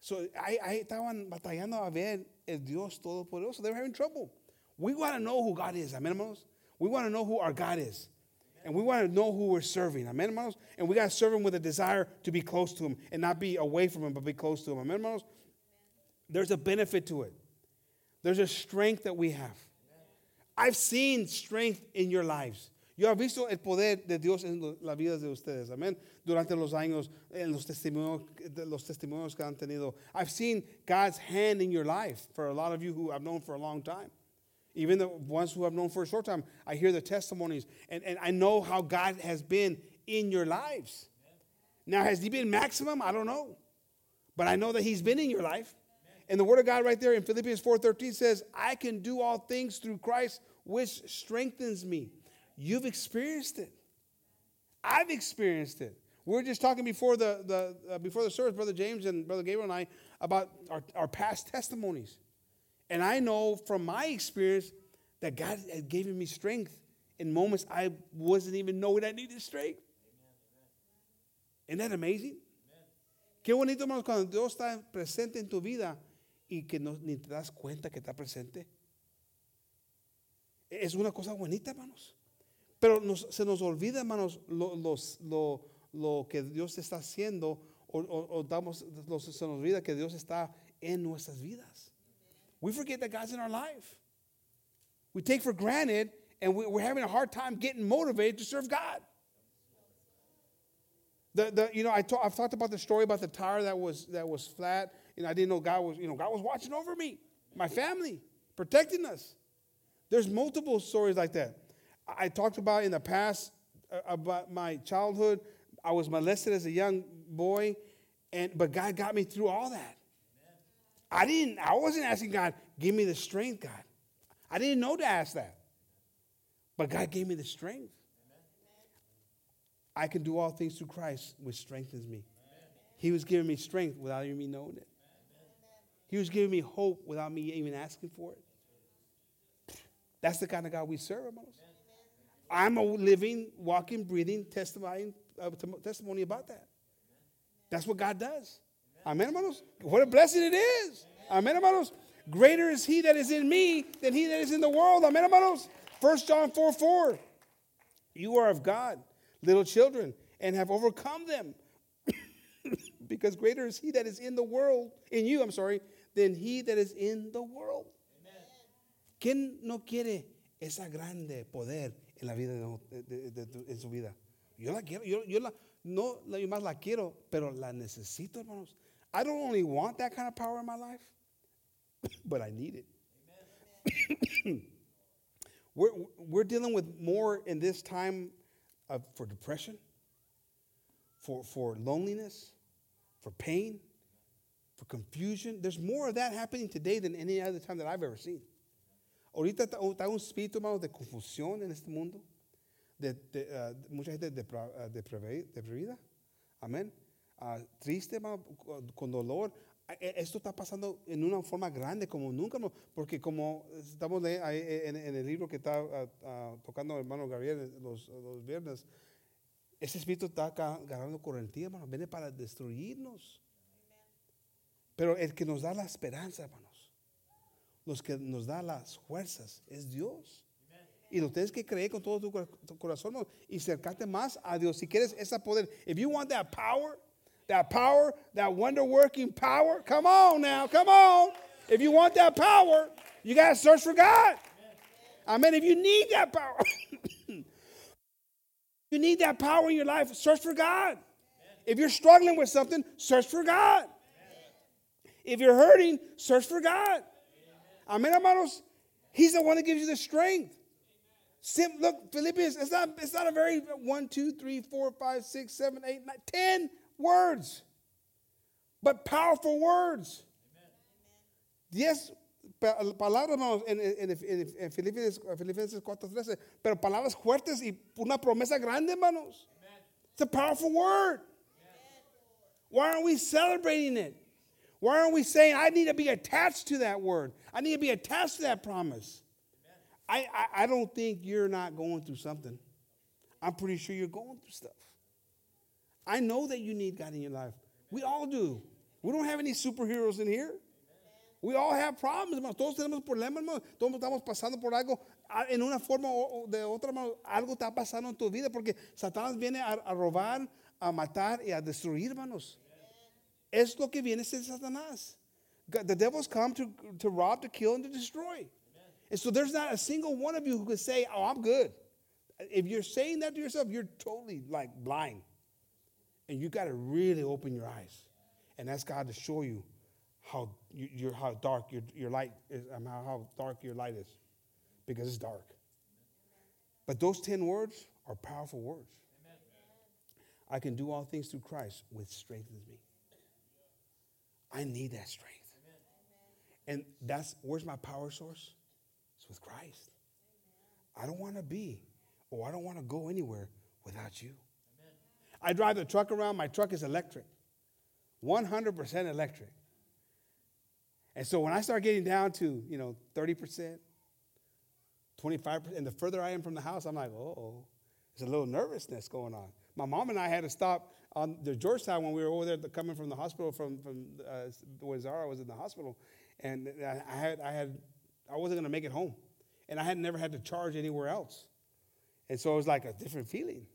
So, ahí, ahí, estaban batallando a ver el Dios Todopoderoso. They were having trouble. We want to know who God is, amen, hermanos. We want to know who our God is. And we want to know who we're serving, amen, hermanos. And we got to serve Him with a desire to be close to Him and not be away from Him, but be close to Him, amen, hermanos. There's a benefit to it. There's a strength that we have. I've seen strength in your lives. Yo he visto el poder de Dios en la vida de ustedes, amén. Durante los años, en los testimonios, los testimonios que han tenido. I've seen God's hand in your life for a lot of you who I've known for a long time. Even the ones who I've known for a short time, I hear the testimonies and, and I know how God has been in your lives. Now, has He been maximum? I don't know. But I know that He's been in your life. And the word of God right there in Philippians 4:13 says, "I can do all things through Christ which strengthens me." You've experienced it. I've experienced it. We were just talking before the, the uh, before the service, Brother James and Brother Gabriel and I, about our, our past testimonies. And I know from my experience that God had given me strength in moments I wasn't even knowing I needed strength. Isn't that amazing? Qué bonito, hermanos, cuando Dios está presente en tu vida y que no, ni te das cuenta que está presente. Es una cosa bonita, hermanos. Pero nos, se nos olvida, hermanos, lo, los, lo, lo, que Dios está haciendo, o, o, o damos, se nos olvida que Dios está en nuestras vidas. We forget that God's in our life. We take for granted, and we, we're having a hard time getting motivated to serve God. The, the, you know, I I've talked about the story about the tire that was, that was flat and I didn't know God was, you know, God was watching over me, my family, protecting us. There's multiple stories like that. I talked about in the past uh, about my childhood. I was molested as a young boy, and but God got me through all that. I didn't. I wasn't asking God, give me the strength, God. I didn't know to ask that, but God gave me the strength. I can do all things through Christ, which strengthens me. He was giving me strength without even me knowing it. He was giving me hope without me even asking for it. That's the kind of God we serve, hermanos. I'm a living, walking, breathing testimony, uh, testimony about that. That's what God does. Amen, hermanos. What a blessing it is. Amen, hermanos. Greater is he that is in me than he that is in the world. Amen, hermanos. 1 John 4 4. You are of God, little children, and have overcome them. Because greater is he that is in the world, in you, I'm sorry, than he that is in the world. Amen. ¿Quién no quiere esa grande poder en la vida de, de, de, en su vida? Yo la quiero, yo, yo la, no la, yo más la quiero, pero la necesito, hermanos. I don't only want that kind of power in my life, but I need it. we're, we're dealing with more in this time of, for depression, for, for loneliness, for pain for confusion. There's more of that happening today than any other time that I've ever seen. Ahorita está un espíritu, hermano, de confusión en este mundo, de, de uh, mucha gente ah, deprimida, amén. Uh, triste, hermano, con dolor. E, esto está pasando en una forma grande como nunca, porque como estamos en, el libro que está uh, tocando el hermano Gabriel los, los viernes, ese espíritu está ganando correntía, hermano, viene para destruirnos. Pero el que nos da la esperanza, hermanos, los que nos da las fuerzas, es Dios. Y lo tienes que creer con todo tu, corazón y acercarte más a Dios. Si quieres ese poder, if you want that power, that power, that wonder working power, come on now, come on. If you want that power, you got to search for God. Amen. If you need that power, you need that power in your life, search for God. If you're struggling with something, search for God. If you're hurting, search for God. Amen, hermanos. He's the one that gives you the strength. Sim, look, Philippians, it's not, it's not a very one, two, three, four, five, six, seven, eight, nine, ten words, but powerful words. Diez palabras, hermanos, en, en, en, en Filipenses, Filipenses 4.13, pero palabras fuertes y una promesa grande, hermanos. It's a powerful word. Why aren't we celebrating it? Why aren't we saying, I need to be attached to that word? I need to be attached to that promise. I, I, I don't think you're not going through something. I'm pretty sure you're going through stuff. I know that you need God in your life. We all do. We don't have any superheroes in here. We all have problems, hermano. Todos tenemos problemas, hermano. Todos estamos pasando por algo en una forma o de otra, hermano. Algo está pasando en tu vida porque Satanás viene a, a robar, a matar y a destruir, hermanos. Es lo que viene de Satanás. The devil's come to, to rob, to kill, and to destroy. And so there's not a single one of you who could say, Oh, I'm good. If you're saying that to yourself, you're totally like blind. And you got to really open your eyes and ask God to show you how, you, how dark your, your light is, um, how, how dark your light is, because it's dark. But those 10 words are powerful words. Amen. I can do all things through Christ, which strengthens me. I need that strength. Amen. And that's where's my power source? It's with Christ. Amen. I don't want to be, or I don't want to go anywhere without you. I drive the truck around, my truck is electric, 100% electric. And so when I start getting down to, you know, 30%, 25%, and the further I am from the house, I'm like, oh, there's a little nervousness going on. My mom and I had to stop on the Georgetown when we were over there coming from the hospital from, from uh, when Zara was in the hospital. And I had, I had, I wasn't going to make it home. And I had never had to charge anywhere else. And so it was like a different feeling.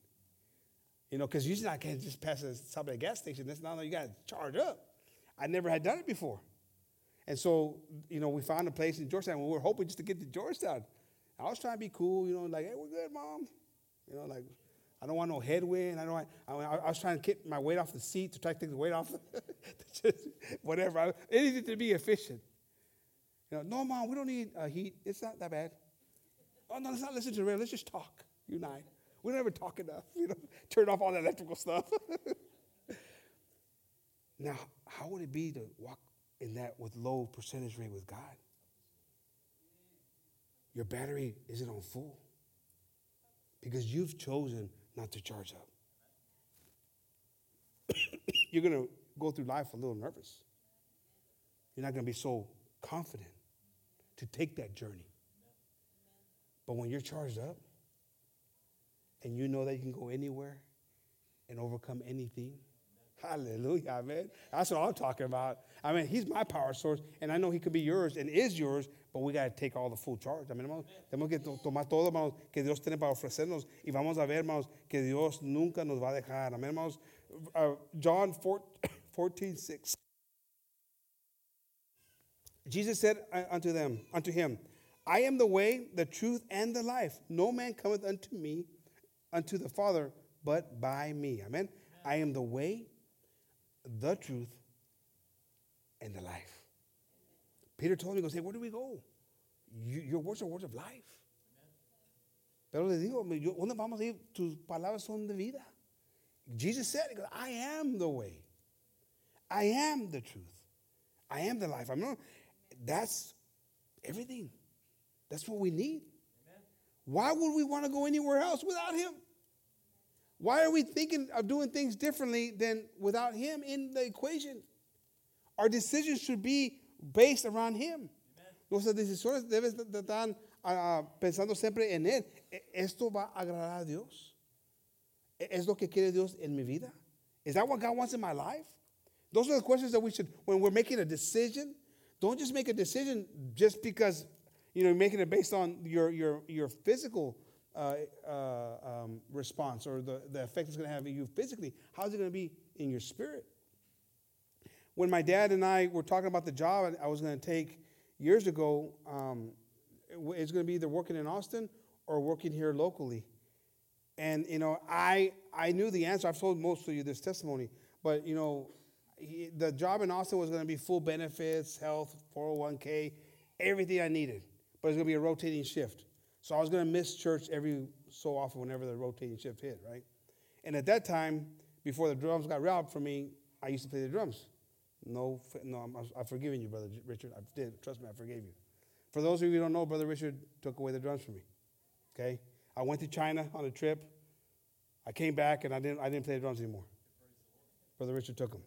You know, because usually I can't just pass a stop at a gas station. That's not, you got to charge up. I never had done it before. And so, you know, we found a place in Georgetown. We were hoping just to get to Georgetown. I was trying to be cool, you know, like, hey, we're good, mom. You know, like, I don't want no headwind. I don't. Want, I, I, was trying to get my weight off the seat to try to take the weight off. just whatever. I, anything to be efficient. You know, no, mom, we don't need uh, heat. It's not that bad. Oh no, let's not listen to the radio. Let's just talk. You and I. We don't ever talk enough. You know, turn off all the electrical stuff. now, how would it be to walk in that with low percentage rate with God? Your battery isn't on full because you've chosen not to charge up. You're going to go through life a little nervous. You're not going to be so confident to take that journey. But when you're charged up and you know that you can go anywhere and overcome anything, hallelujah, man. That's what I'm talking about. I mean, he's my power source, and I know he could be yours and is yours, but we got to take all the full charge. I mean, hermanos, tenemos que tomar todo, hermanos, que Dios tiene para ofrecernos. Y vamos a ver, hermanos, que Dios nunca nos va a dejar. Amén, hermanos. Uh, John 14, 6. Jesus said unto them, unto him, I am the way, the truth, and the life. No man cometh unto me, unto the Father, but by me. Amen. Amen. I am the way, the truth, and the life. Peter told me, he goes, hey, where do we go? You, your words are words of life. Pero le digo, ¿dónde vamos a ir? Tus palabras son de vida. Jesus said, goes, I am the way. I am the truth. I am the life. I'm not, that's everything. That's what we need. Amen. Why would we want to go anywhere else without him? Why are we thinking of doing things differently than without him in the equation? Our decisions should be based around him. Nuestras decisiones deben estar uh, pensando siempre en él. ¿Esto va a agradar a Dios? ¿Es lo que quiere Dios en mi vida? Is that what God wants in my life? Those are the questions that we should, when we're making a decision, don't just make a decision just because you know you're making it based on your your your physical uh, uh, um, response or the, the effect it's going to have on you physically. How's it going to be in your spirit? when my dad and I were talking about the job I was going to take years ago, um, it's going to be either working in Austin or working here locally. And you know, I I knew the answer. I've told most of you this testimony, but you know, he, the job in Austin was going to be full benefits, health, 401k, everything I needed. But it's going to be a rotating shift. So I was going to miss church every so often whenever the rotating shift hit, right? And at that time, before the drums got robbed from me, I used to play the drums. No, no, I'm, I've forgiven you, Brother Richard. I did. Trust me, I forgave you. For those of you who don't know, Brother Richard took away the drums from me. Okay? I went to China on a trip. I came back and I didn't, I didn't play the drums anymore. Brother Richard took them.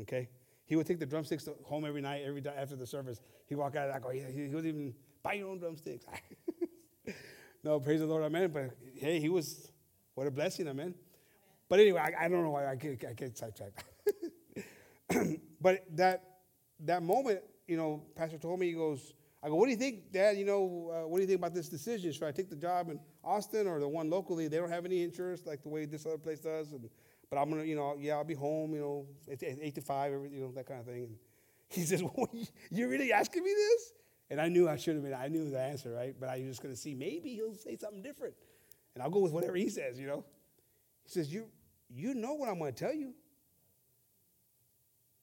Okay? He would take the drumsticks home every night, every day after the service. He'd walk out and I go, he, he would even buy your own drumsticks. no, praise the Lord, amen. But hey, he was, what a blessing, amen. But anyway, I, I don't know why I get, I get sidetracked. but that, that moment, you know, Pastor told me, he goes, I go, what do you think, Dad? You know, uh, what do you think about this decision? Should I take the job in Austin or the one locally? They don't have any insurance like the way this other place does. And, but I'm gonna, you know, yeah, I'll be home. You know, it's, eight to five, you know, that kind of thing. And he says, well, "You're really asking me this?" And I knew I should have been. I knew the answer, right? But I was just gonna see. Maybe he'll say something different, and I'll go with whatever he says. You know, he says, "You, you know what I'm gonna tell you.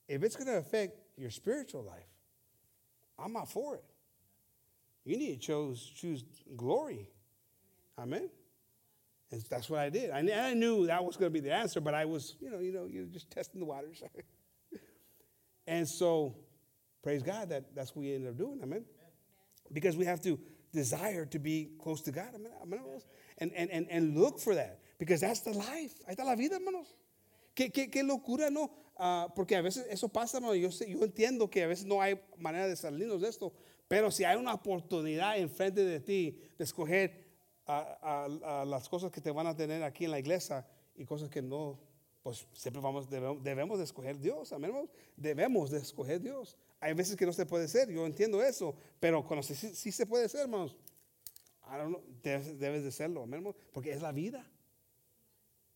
If it's gonna affect your spiritual life, I'm not for it." You need to choose, choose glory. Amen. And that's what I did. I, I knew that was going to be the answer, but I was, you know, you know, you're just testing the waters. and so, praise God that that's what we ended up doing. Amen. Because we have to desire to be close to God. Amen. And, and, and, and look for that. Because that's the life. Ahí está la vida, hermanos. Qué, qué, qué locura, ¿no? Uh, porque a veces eso pasa, hermano. Yo, sé, yo entiendo que a veces no hay manera de salirnos de esto. Pero si hay una oportunidad enfrente de ti de escoger a, a, a, las cosas que te van a tener aquí en la iglesia y cosas que no, pues siempre vamos, debemos, debemos de escoger Dios, amén, debemos de escoger Dios. Hay veces que no se puede ser, yo entiendo eso, pero cuando sí, sí se puede ser, hermanos, I don't know, debes, debes de serlo, amén, porque es la vida.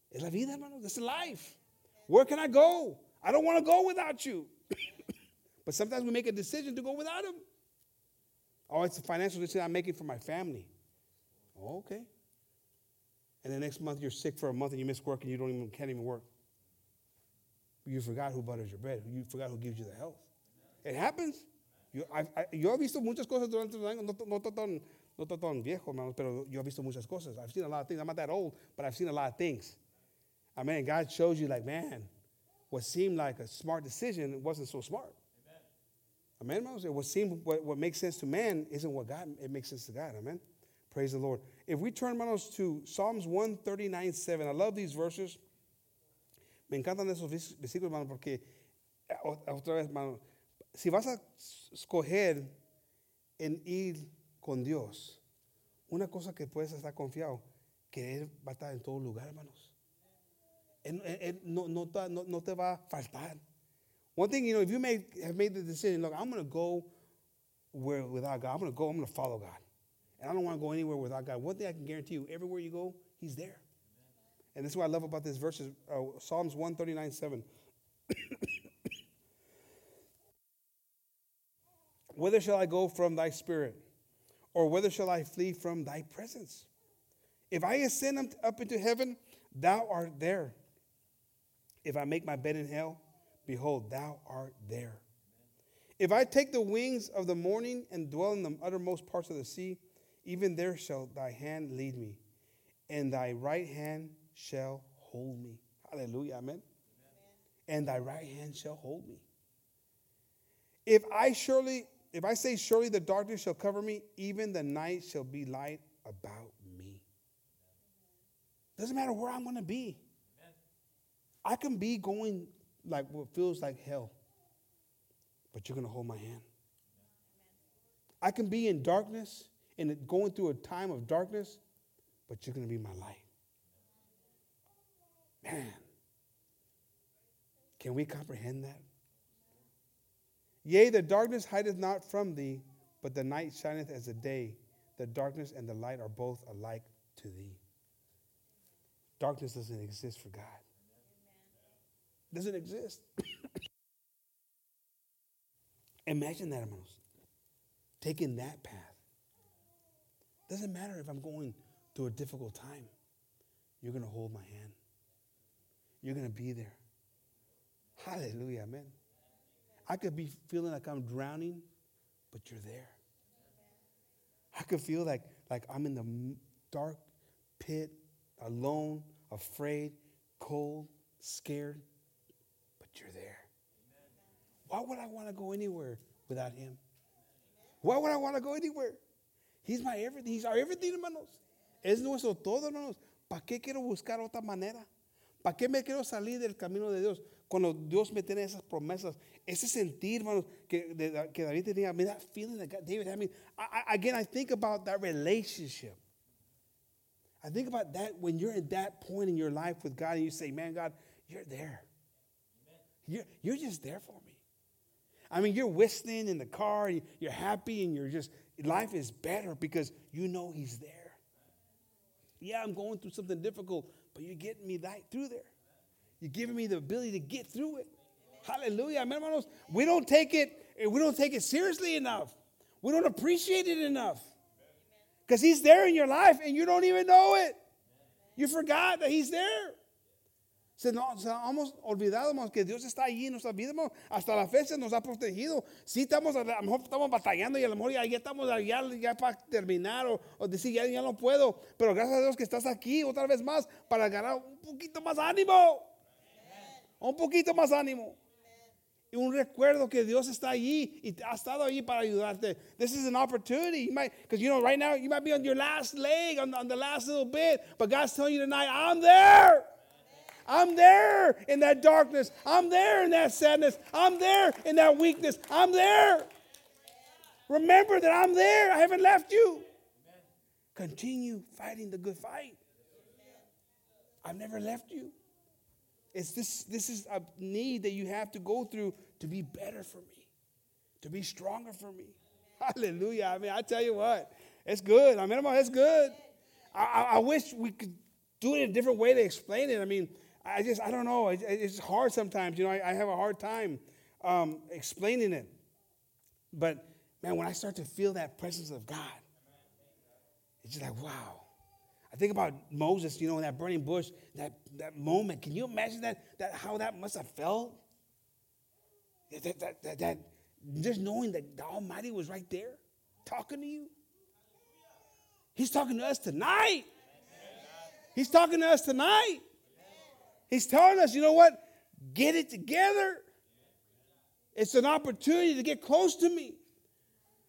Es la vida, hermanos, it's life. Where can I go? I don't want to go without you. but sometimes we make a decision to go without him. Oh, it's a financial decision I'm making for my family. Oh, okay. And the next month you're sick for a month and you miss work and you don't even can't even work. You forgot who butters your bread. You forgot who gives you the health. It happens. Yo, I, I, yo he visto muchas cosas durante los años, no, no, tan, no tan viejo, hermano, pero yo he visto muchas cosas. I've seen a lot of things. I'm not that old, but I've seen a lot of things. I mean, God shows you, like, man, what seemed like a smart decision wasn't so smart. Amen, hermanos. What seems what, what makes sense to man isn't what God it makes sense to God. Amen. Praise the Lord. If we turn, hermanos, to Psalms 139, 7, I love these verses. Me encantan esos versículos, hermano, porque eh, otra vez, hermano, si vas a escoger en ir con Dios, una cosa que puedes estar confiado, que Él va a estar en todo lugar, hermanos. Él, él, él no, no, no, no te va a faltar. One thing, you know, if you have made the decision, look, I'm going to go where without God, I'm going to go, I'm going to follow God. And I don't want to go anywhere without God. One thing I can guarantee you, everywhere you go, He's there. And this is what I love about this verse, uh, Psalms 139, 7. Whither shall I go from thy spirit? Or whither shall I flee from thy presence? If I ascend up into heaven, thou art there. If I make my bed in hell, behold, thou art there. If I take the wings of the morning and dwell in the uttermost parts of the sea, even there shall thy hand lead me, and thy right hand shall hold me. Hallelujah, amen. amen. And thy right hand shall hold me. If I surely, if I say surely the darkness shall cover me, even the night shall be light about me. Doesn't matter where I'm going to be. I can be going like what feels like hell, but you're going to hold my hand. I can be in darkness and going through a time of darkness, but you're going to be my light. Man, can we comprehend that? Yea, the darkness hideth not from thee, but the night shineth as the day. The darkness and the light are both alike to thee. Darkness doesn't exist for God doesn't exist. Imagine that, hermanos. Taking that path. Doesn't matter if I'm going through a difficult time. You're going to hold my hand. You're going to be there. Hallelujah, amen. I could be feeling like I'm drowning, but you're there. I could feel like like I'm in the dark pit, alone, afraid, cold, scared, but you're there. Why would I want to go anywhere without him? Why would I want to go anywhere? He's my everything. He's our everything, hermanos. Es nuestro todo, hermanos. ¿Para qué quiero buscar otra manera? ¿Para qué me quiero salir del camino de Dios? Cuando Dios me tiene esas promesas, ese sentir, que, de, que David tenía, mean, that feeling that God, David. I mean, I, I, again, I think about that relationship. I think about that when you're at that point in your life with God and you say, man, God, you're there. You're, you're just there for me. I mean, you're whistling in the car, you're happy, and you're just, life is better because you know He's there. Yeah, I'm going through something difficult, but you're getting me right through there. You're giving me the ability to get through it. Hallelujah. Amen, hermanos. We don't take it, eh, we don't take it seriously enough. We don't appreciate it enough. Because he's there in your life and you don't even know it. You forgot that he's there. Se nos, hemos olvidado que Dios está allí en nuestra vida, hasta la fecha nos ha protegido. Sí estamos, a lo mejor estamos batallando y a lo mejor ya estamos ya, ya para terminar o, o, decir ya, ya no puedo, pero gracias a Dios que estás aquí otra vez más para ganar un poquito más ánimo. Un poquito más ánimo. Y un recuerdo que Dios está allí y ha estado allí para ayudarte. This is an opportunity. You because you know, right now you might be on your last leg, on, on the last little bit, but God's telling you tonight, I'm there. I'm there in that darkness. I'm there in that sadness. I'm there in that weakness. I'm there. Remember that I'm there. I haven't left you. Continue fighting the good fight. I've never left you. It's this, this is a need that you have to go through to be better for me, to be stronger for me. Hallelujah. I mean, I tell you what, it's good. I mean, it's good. I, I, wish we could do it in a different way to explain it. I mean, I just, I don't know. It, it's hard sometimes. You know, I, I have a hard time um, explaining it. But, man, when I start to feel that presence of God, it's just like, wow. I think about Moses, you know, in that burning bush, that, that moment. Can you imagine that, that how that must have felt? That, that, that, that, just knowing that the Almighty was right there talking to you. He's talking to us tonight. He's talking to us tonight. He's telling us, you know what? Get it together. It's an opportunity to get close to me.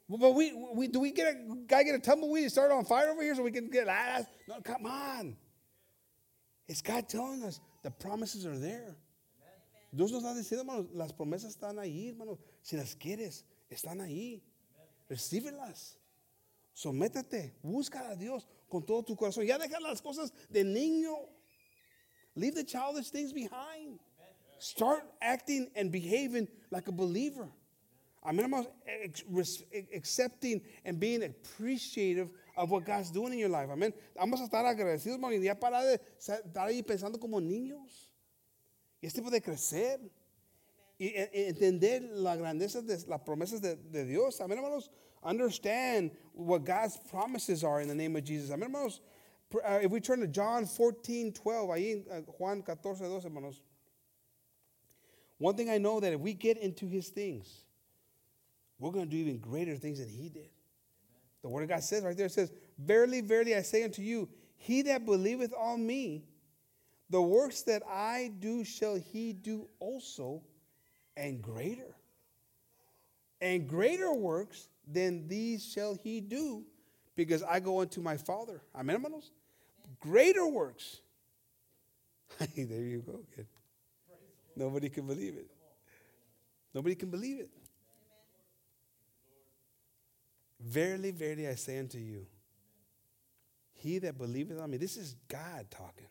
But we, we do we get a guy get a tumbleweed and start on fire over here so we can get ah, ass? No, come on. It's God telling us the promises are there. Dios nos está diciendo, hermanos, las promesas están ahí, hermanos. Si las quieres, están ahí. Recíbelas. Sométate. Busca a Dios con todo tu corazón. Ya deja las cosas de niño. Leave the childish things behind. Start acting and behaving like a believer. Hermanos, accepting and being appreciative of what God's doing in your life. Amén. Vamos a estar agradecidos, hermanos, y ya parar de estar ahí pensando como niños. Y es tiempo de crecer y entender la grandeza de las promesas de, de Dios. Amén, hermanos. Understand what God's promises are in the name of Jesus. Amén, hermanos. Uh, if we turn to John 14, 12, ahí en uh, Juan 14, 12, hermanos. One thing I know that if we get into his things, we're going to do even greater things than he did. The word of God says right there, it says, Verily, verily, I say unto you, he that believeth on me, the works that I do shall he do also, and greater. And greater works than these shall he do, because I go unto my Father. Amen, hermanos? Greater works. there you go, kid. Nobody can believe it. Nobody can believe it. Verily, verily, I say unto you, he that believeth on me, this is God talking.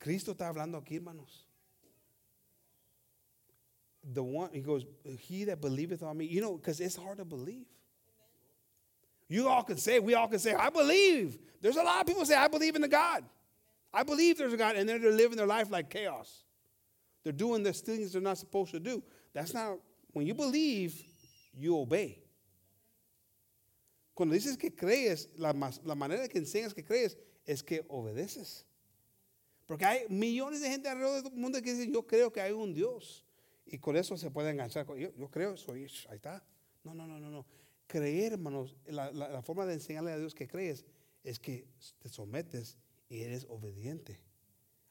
Cristo está hablando aquí, hermanos. The one, he goes, he that believeth on me, you know, because it's hard to believe. You all can say, we all can say, I believe. There's a lot of people say, I believe in the God. I believe there's a God, and then they're living their life like chaos. They're doing the things they're not supposed to do. That's not, when you believe, you obey. Cuando dices que crees, la, la manera que enseñas que crees es que obedeces. Porque hay millones de gente alrededor del mundo que dicen, yo creo que hay un Dios. Y con eso se puede enganchar. Yo, yo creo, soy, ahí está. No, no, no, no, no. creer, hermanos, la, la- la forma de enseñarle a Dios que crees es que te sometes y eres obediente.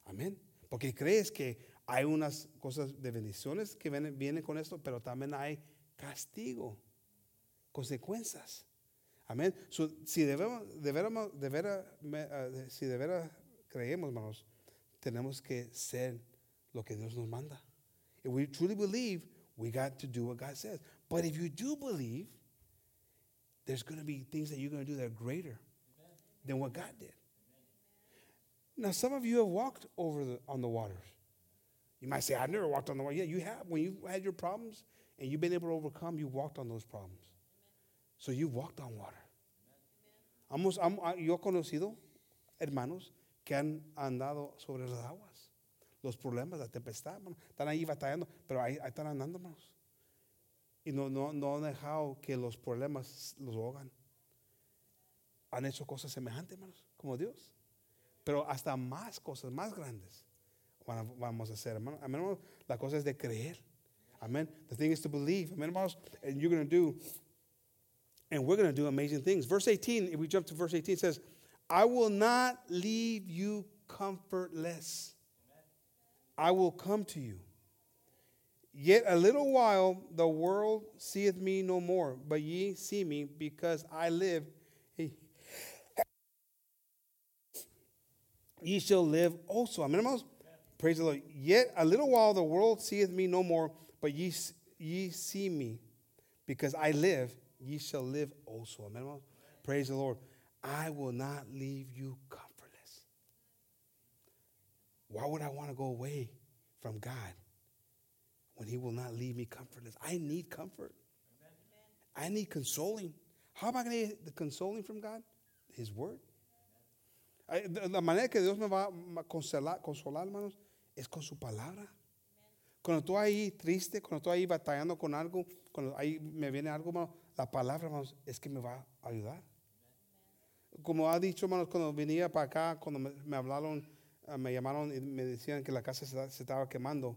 Amén. Porque crees que hay unas cosas de bendiciones que vienen, vienen con esto, pero también hay castigo, consecuencias. Amén. So, si debemos, ah, si de veras creemos, hermanos, tenemos que ser lo que Dios nos manda. If we truly believe, we got to do what God says. But if you do believe, there's going to be things that you're going to do that are greater than what God did. Now, some of you have walked over the, on the waters. You might say, I've never walked on the water. Yeah, you have. When you had your problems and you've been able to overcome, you walked on those problems. So you've walked on water. Hemos- ah, yo he conocido hermanos que han andado sobre las aguas. Los problemas, la tempestad, hermano, están ahí batallando, pero ahí, ahí están andando, hermanos. Y no, no, no han dejado que los problemas los ahogan. Han hecho cosas semejantes, hermanos, como Dios. Pero hasta más cosas, más grandes vamos a hacer, hermano. Amén, hermano. La cosa es de creer. Amén. The thing is to believe. Amén, hermanos. And you're going to do, and we're going to do amazing things. Verse 18, if we jump to verse 18, says, I will not leave you comfortless. I will come to you. Yet a little while the world seeth me no more, but ye see me because I live. Ye shall live also. Amen, hermanos. Praise the Lord. Yet a little while the world seeth me no more, but ye, ye see me because I live. Ye shall live also. Amen, hermanos. Praise the Lord. I will not leave you comfortless. Why would I want to go away from God when He will not leave me comfortless? I need comfort. I need consoling. How am I going to get the consoling from God? His Word. Ay, La manera que Dios me va a consolar, consolar, hermanos, es con su palabra. Cuando tú ahí triste, cuando tú ahí batallando con algo, cuando ahí me viene algo, hermano, la palabra, hermanos, es que me va a ayudar. Como ha dicho, hermanos, cuando venía para acá, cuando me, hablaron, ah, me llamaron y me decían que la casa se, estaba quemando,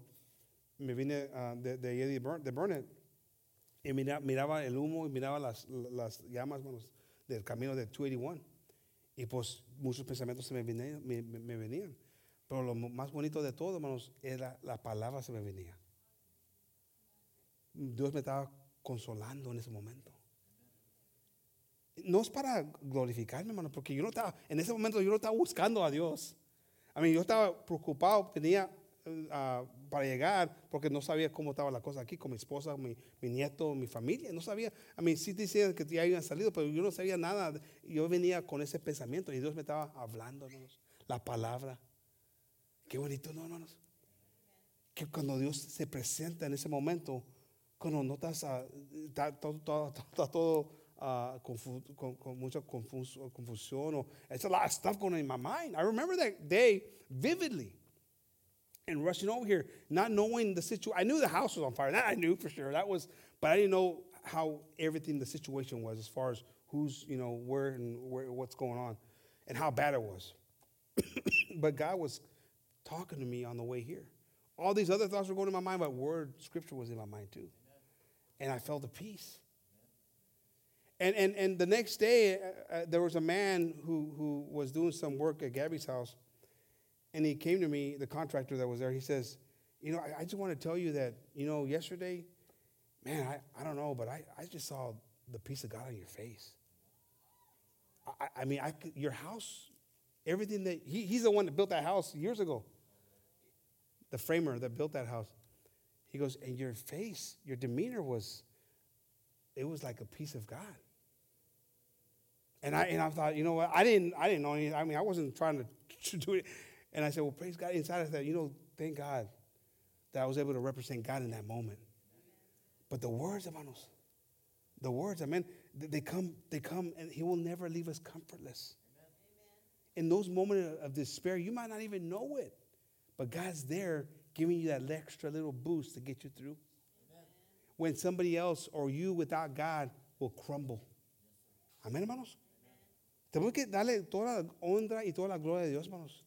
me vine ah, de, de, de, Burn- de Burnett y mira- miraba el humo y miraba las, las llamas, hermanos, del camino de 281. Y pues muchos pensamientos se me venían, me, venían. Pero lo más bonito de todo, hermanos, era la palabra se me venía. Dios me estaba consolando en ese momento. No es para glorificarme, hermano, porque yo no estaba, en ese momento yo no estaba buscando a Dios. A mí yo estaba preocupado, tenía eh, ah, para llegar, porque no sabía cómo estaba la cosa aquí con mi esposa, mi, nieto, mi familia. No sabía, a mí sí decían que ya habían salido, pero yo no sabía nada. Yo venía con ese pensamiento y Dios me estaba hablando, la palabra. Qué bonito, ¿no, hermanos? Que cuando Dios se presenta en ese momento, cuando no ah, está todo, todo, está todo ah, confu- con, con mucha confus- confusión. It's a lot of stuff going on in my mind. I remember that day vividly. And rushing over here, not knowing the situation. I knew the house was on fire. That I knew for sure. That was, but I didn't know how everything, the situation was as far as who's, you know, where and where, what's going on and how bad it was. but God was talking to me on the way here. All these other thoughts were going in my mind, but word, scripture was in my mind too. And I felt a peace. And, and, and the next day, uh, uh, there was a man who, who was doing some work at Gabby's house. And he came to me, the contractor that was there. He says, You know, I, I just want to tell you that, you know, yesterday, man, I, I don't know, but I, I just saw the peace of God on your face. I, I- mean, I your house, everything that, he, he's the one that built that house years ago the framer that built that house. He goes, and your face, your demeanor was, it was like a peace of God. And I and I thought, you know what? I didn't I didn't know anything. I mean, I wasn't trying to, to do it. And I said, well, praise God. Inside I said, you know, thank God that I was able to represent God in that moment. But the words, hermanos, the words, amen, th- they come, they come, and He will never leave us comfortless. In those moments of despair, you might not even know it. But God's there giving you that extra little boost to get you through. When somebody else or you without God will crumble. Amén, hermanos. Tenemos que darle toda la honra y toda la gloria de Dios, hermanos.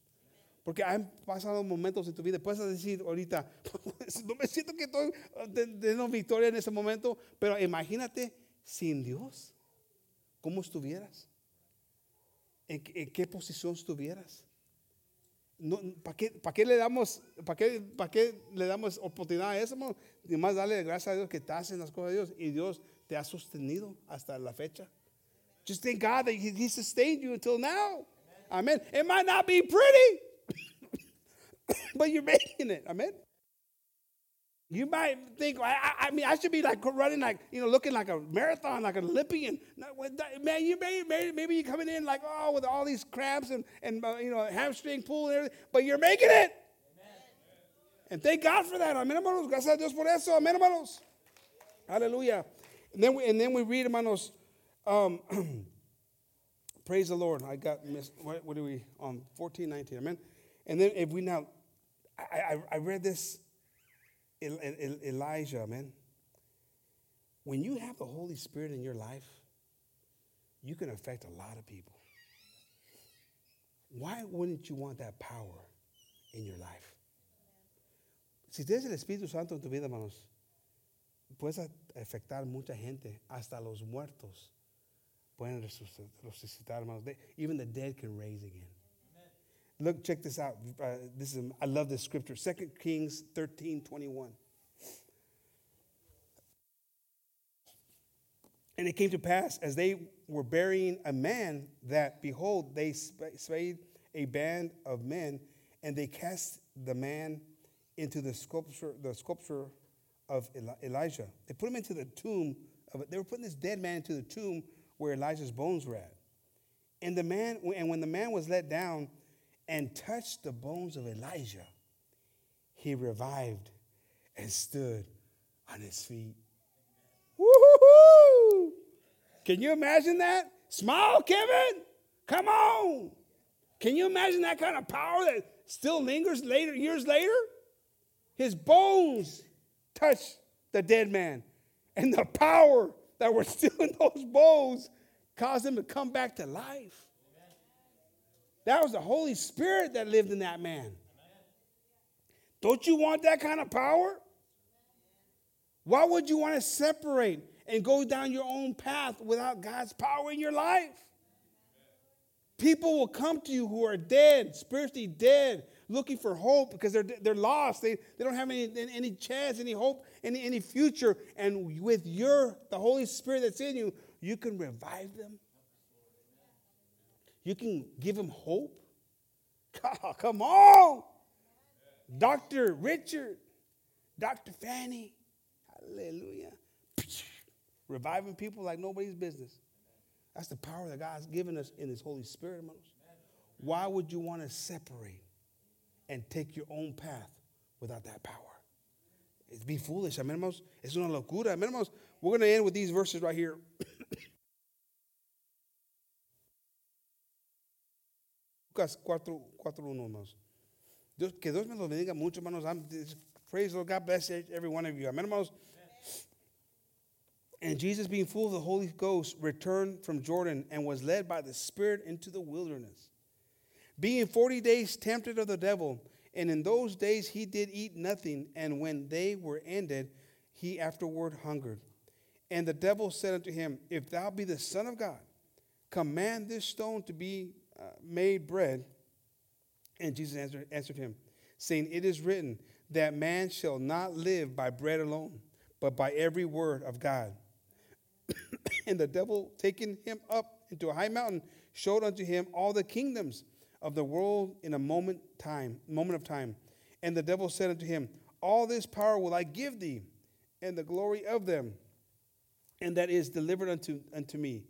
Porque han pasado momentos en tu vida. Puedes decir ahorita, no me siento que estoy teniendo victoria en ese momento, pero imagínate sin Dios, ¿cómo estuvieras? ¿En, en qué posición estuvieras? No, ¿Para qué, para qué le damos, para qué, para qué le damos oportunidad a eso? hermano? Ni más darle gracias a Dios que te hacen las cosas de Dios y Dios te ha sostenido hasta la fecha. Just thank God that He, he sustained you until now. Amen. It might not be pretty, but you're making it. Amen. You might think, I, I- mean, I should be like running, like, you know, looking like a marathon, like an Olympian. No, with that- Man, you may, may, maybe you're coming in like, oh, with all these cramps and, and uh, you know, hamstring pull and everything, but you're making it. And thank God for that. Amén, hermanos. Gracias a Dios por eso. Amén, hermanos. Hallelujah. And then we, and then we read, hermanos, um, praise the Lord. I got missed. What, what do we, on 14, 19, amen. And then if we now, I, I, I read this, El- El- El- Elijah, man. When you have the Holy Spirit in your life, you can affect a lot of people. Why wouldn't you want that power in your life? Si tienes el Espíritu Santo en tu vida, hermanos, puedes afectar mucha gente, hasta los muertos pueden resucitar, hermanos. Even the dead can raise again. Look, check this out. Uh, this is I love this scripture. 2 Kings 13, 21. And it came to pass as they were burying a man that behold, they swayed a band of men, and they cast the man into the sculpture, the sculpture of Elijah. They put him into the tomb of it. They were putting this dead man into the tomb where Elijah's bones were at. And the man, and when the man was let down and touched the bones of Elijah, he revived and stood on his feet. Woo-hoo-hoo! Can you imagine that? Smile, Kevin. Come on. Can you imagine that kind of power that still lingers later, years later? His bones touched the dead man, and the power that was still in those bones caused him to come back to life. That was the Holy Spirit that lived in that man. Don't you want that kind of power? Why would you want to separate and go down your own path without God's power in your life? People will come to you who are dead, spiritually dead, looking for hope because they're, they're lost. They, they don't have any, any chance, any hope, any, any future. And with your, the Holy Spirit that's in you, you can revive them. You can give them hope. Come on. Dr. Richard, Dr. Fanny, hallelujah. Reviving people like nobody's business. That's the power that God's given us in His Holy Spirit, hermanos. Why would you want to separate and take your own path without that power? It's be foolish, amen, hermanos. Es una locura. We're going to end with these verses right here. Lucas 4, 4 1, hermanos. Dios, que Dios me bendiga mucho, hermanos. I'm, praise the Lord. God bless every one of you. Amen, hermanos. And Jesus, being full of the Holy Ghost, returned from Jordan and was led by the Spirit into the wilderness. Being 40 days tempted of the devil, and in those days he did eat nothing, and when they were ended, he afterward hungered. And the devil said unto him, If thou be the Son of God, command this stone to be uh, made bread. And Jesus answered, answered him, saying, It is written that man shall not live by bread alone, but by every word of God. and the devil, taking him up into a high mountain, showed unto him all the kingdoms of the world in a moment time, moment of time. And the devil said unto him, All this power will I give thee, and the glory of them, and that is delivered unto unto me,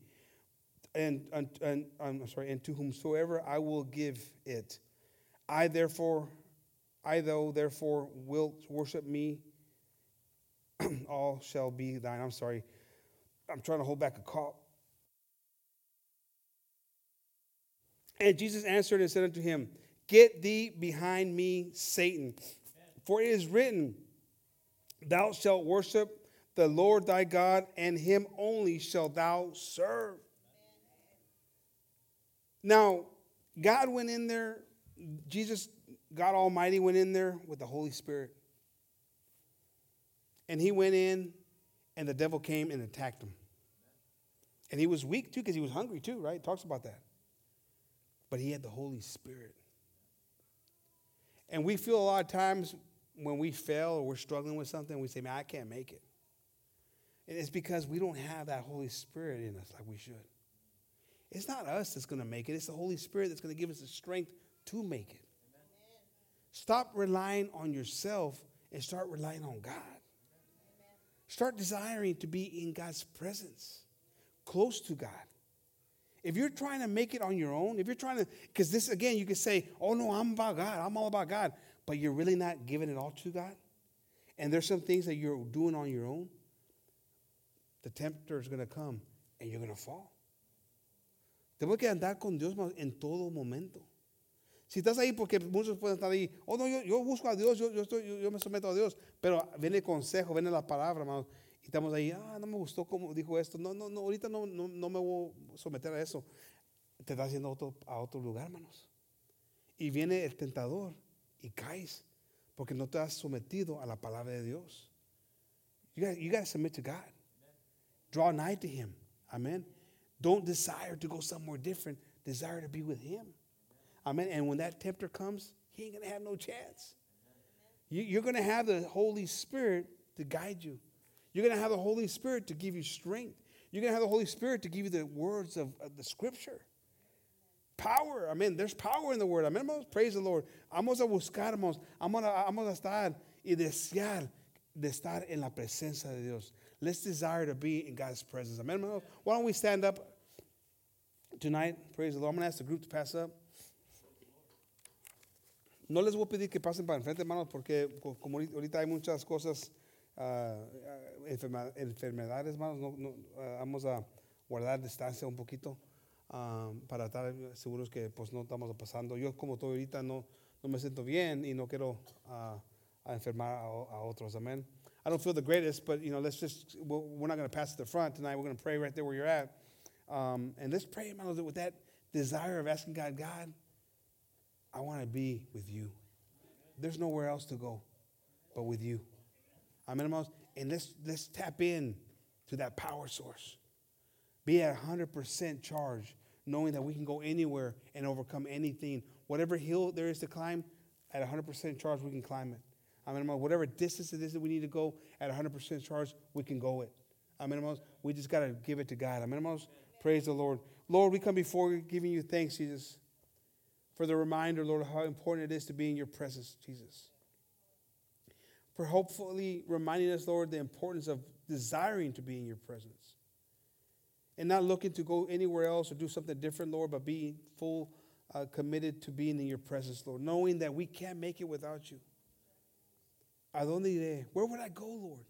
and, and, and I'm sorry, and to whomsoever I will give it. I therefore, I though therefore wilt worship me, all shall be thine. I'm sorry. I'm trying to hold back a cough. And Jesus answered and said unto him, Get thee behind me, Satan. For it is written, Thou shalt worship the Lord thy God, and him only shalt thou serve. Now, God went in there, Jesus, God Almighty went in there with the Holy Spirit. And he went in, and the devil came and attacked him. And he was weak too because he was hungry too, right? It talks about that. But he had the Holy Spirit. And we feel a lot of times when we fail or we're struggling with something, we say, man, I can't make it. And it's because we don't have that Holy Spirit in us like we should. It's not us that's going to make it, it's the Holy Spirit that's going to give us the strength to make it. Amen. Stop relying on yourself and start relying on God. Amen. Start desiring to be in God's presence, close to God. If you're trying to make it on your own, if you're trying to, because this again, you could say, oh no, I'm about God, I'm all about God, but you're really not giving it all to God. And there's some things that you're doing on your own, the tempter is going to come and you're going to fall. Tenemos que andar con Dios en todo momento. Si estás ahí, porque muchos pueden estar ahí, oh no, yo, busco a Dios, yo, estoy, yo, me someto a Dios, pero viene el consejo, viene la palabra, hermano, y estamos ahí, ah, no me gustó cómo dijo esto, no, no, no, ahorita no, me voy a someter a eso. Te está haciendo otro, a otro lugar, hermanos. Y viene el tentador y caes, porque no te has sometido a la palabra de Dios. You got, you submit to God. Draw nigh to Him. Amen. Don't desire to go somewhere different. Desire to be with Him. Amen. And when that tempter comes, he ain't going to have no chance. You, are going to have the Holy Spirit to guide you. You're going to have the Holy Spirit to give you strength. You're going to have the Holy Spirit to give you the words of, the Scripture. Power. I mean, there's power in the Word. Amen. Praise the Lord. Vamos a buscar, vamos, vamos a estar y desear de estar en la presencia de Dios. Let's desire to be in God's presence. Amen. Why don't we stand up tonight? Praise the Lord. I'm going to ask the group to pass up. No les voy a pedir que pasen para enfrente, hermanos, porque como ahorita hay muchas cosas, uh, enfermedades, hermanos, no, no, uh, vamos a guardar distancia un poquito um, para estar seguros que pues no estamos pasando. Yo como estoy ahorita no, no me siento bien y no quiero uh, a enfermar a, a otros. Amén. I don't feel the greatest, but you know, let's just, we're not going to pass to the front tonight. We're going to pray right there where you're at. Um, and let's pray, with that desire of asking God, God, I want to be with you. There's nowhere else to go but with you. Amen, And let's, let's tap in to that power source. Be at 100% charge, knowing that we can go anywhere and overcome anything. Whatever hill there is to climb, at 100% charge, we can climb it. Amen, Whatever distance it is that we need to go at 100% charge, we can go it. Amen, We just got to give it to God. Amen, Praise the Lord. Lord, we come before you giving you thanks, Jesus for the reminder, Lord, how important it is to be in your presence, Jesus. For hopefully reminding us, Lord, the importance of desiring to be in your presence and not looking to go anywhere else or do something different, Lord, but being full uh, committed to being in your presence, Lord, knowing that we can't make it without you. ¿A dónde iré? Where would I go, Lord?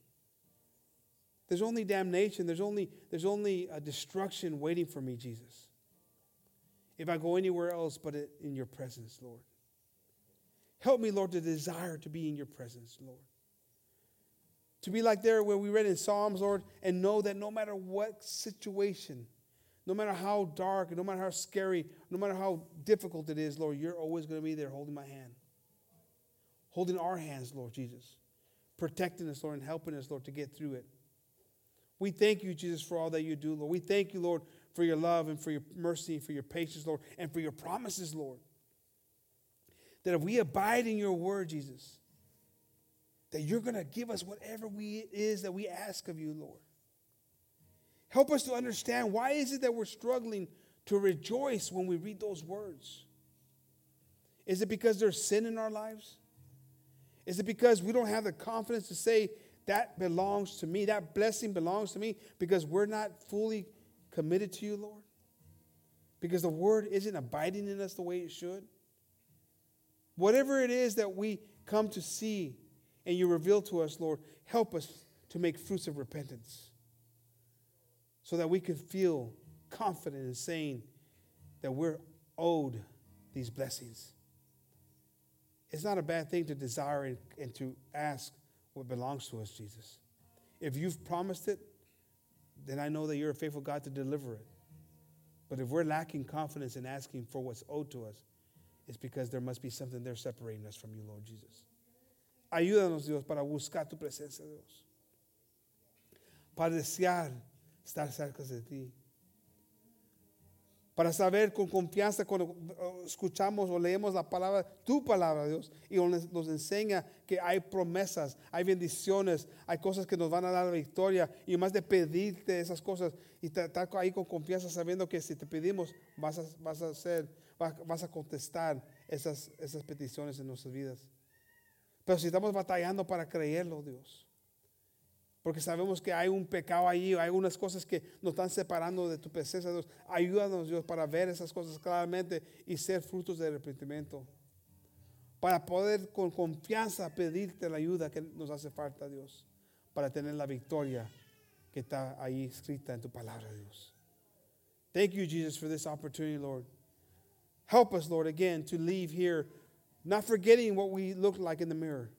There's only damnation. There's only, there's only a destruction waiting for me, Jesus if I go anywhere else but in your presence, Lord. Help me, Lord, to desire to be in your presence, Lord. To be like there where we read in Psalms, Lord, and know that no matter what situation, no matter how dark, no matter how scary, no matter how difficult it is, Lord, you're always going to be there holding my hand. Holding our hands, Lord Jesus. Protecting us, Lord, and helping us, Lord, to get through it. We thank you, Jesus, for all that you do, Lord. We thank you, Lord, for your love and for your mercy and for your patience, Lord, and for your promises, Lord. That if we abide in your word, Jesus, that you're going to give us whatever we it is that we ask of you, Lord. Help us to understand why is it that we're struggling to rejoice when we read those words? Is it because there's sin in our lives? Is it because we don't have the confidence to say that belongs to me, that blessing belongs to me because we're not fully committed to you, Lord? Because the word isn't abiding in us the way it should? Whatever it is that we come to see and you reveal to us, Lord, help us to make fruits of repentance so that we can feel confident in saying that we're owed these blessings. It's not a bad thing to desire and, to ask what belongs to us, Jesus. If you've promised it, then I know that you're a faithful God to deliver it. But if we're lacking confidence in asking for what's owed to us, it's because there must be something there separating us from you, Lord Jesus. Ayúdanos, Dios, para buscar tu presencia, Dios. Para desear estar cerca de ti. Para saber con confianza cuando uh, escuchamos o leemos la palabra, tu palabra, Dios, y nos, enseña que hay promesas, hay bendiciones, hay cosas que nos van a dar la victoria, y más de pedirte esas cosas y estar ahí con confianza sabiendo que si te pedimos vas a, vas a hacer, vas a contestar esas, esas peticiones en nuestras vidas. Pero si estamos batallando para creerlo, Dios, porque sabemos que hay un pecado ahí, hay unas cosas que nos están separando de tu presencia, Dios. Ayúdanos, Dios, para ver esas cosas claramente y ser frutos de arrepentimiento. Para poder con confianza pedirte la ayuda que nos hace falta, Dios, para tener la victoria que está ahí escrita en tu palabra, Dios. Thank you, Jesus, for this opportunity, Lord. Help us, Lord, again, to leave here not forgetting what we look like in the mirror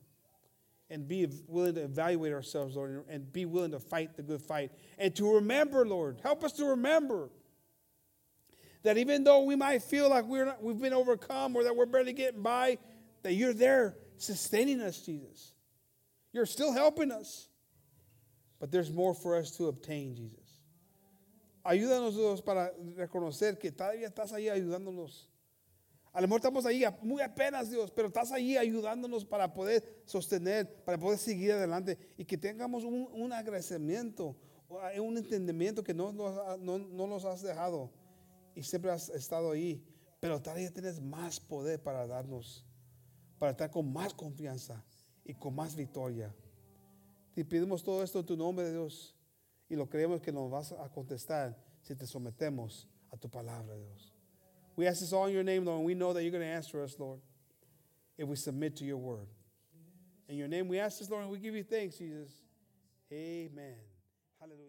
and be willing to evaluate ourselves, Lord, and be willing to fight the good fight. And to remember, Lord, help us to remember that even though we might feel like we're not, we've been overcome or that we're barely getting by, that you're there sustaining us, Jesus. You're still helping us. But there's more for us to obtain, Jesus. Ayúdanos Dios para reconocer que todavía estás ahí ayudándonos. A lo mejor estamos ahí muy apenas, Dios, pero estás ahí ayudándonos para poder sostener, para poder seguir adelante y que tengamos un, agradecimiento, un entendimiento que no, nos has dejado y siempre has estado ahí, pero todavía tienes más poder para darnos, para estar con más confianza y con más victoria. Te pedimos todo esto en tu nombre, Dios, y lo creemos que nos vas a contestar si te sometemos a tu palabra, Dios. We ask this all in your name, Lord, and we know that you're going to answer us, Lord, if we submit to your word. In your name we ask this, Lord, and we give you thanks, Jesus. Amen. Hallelujah.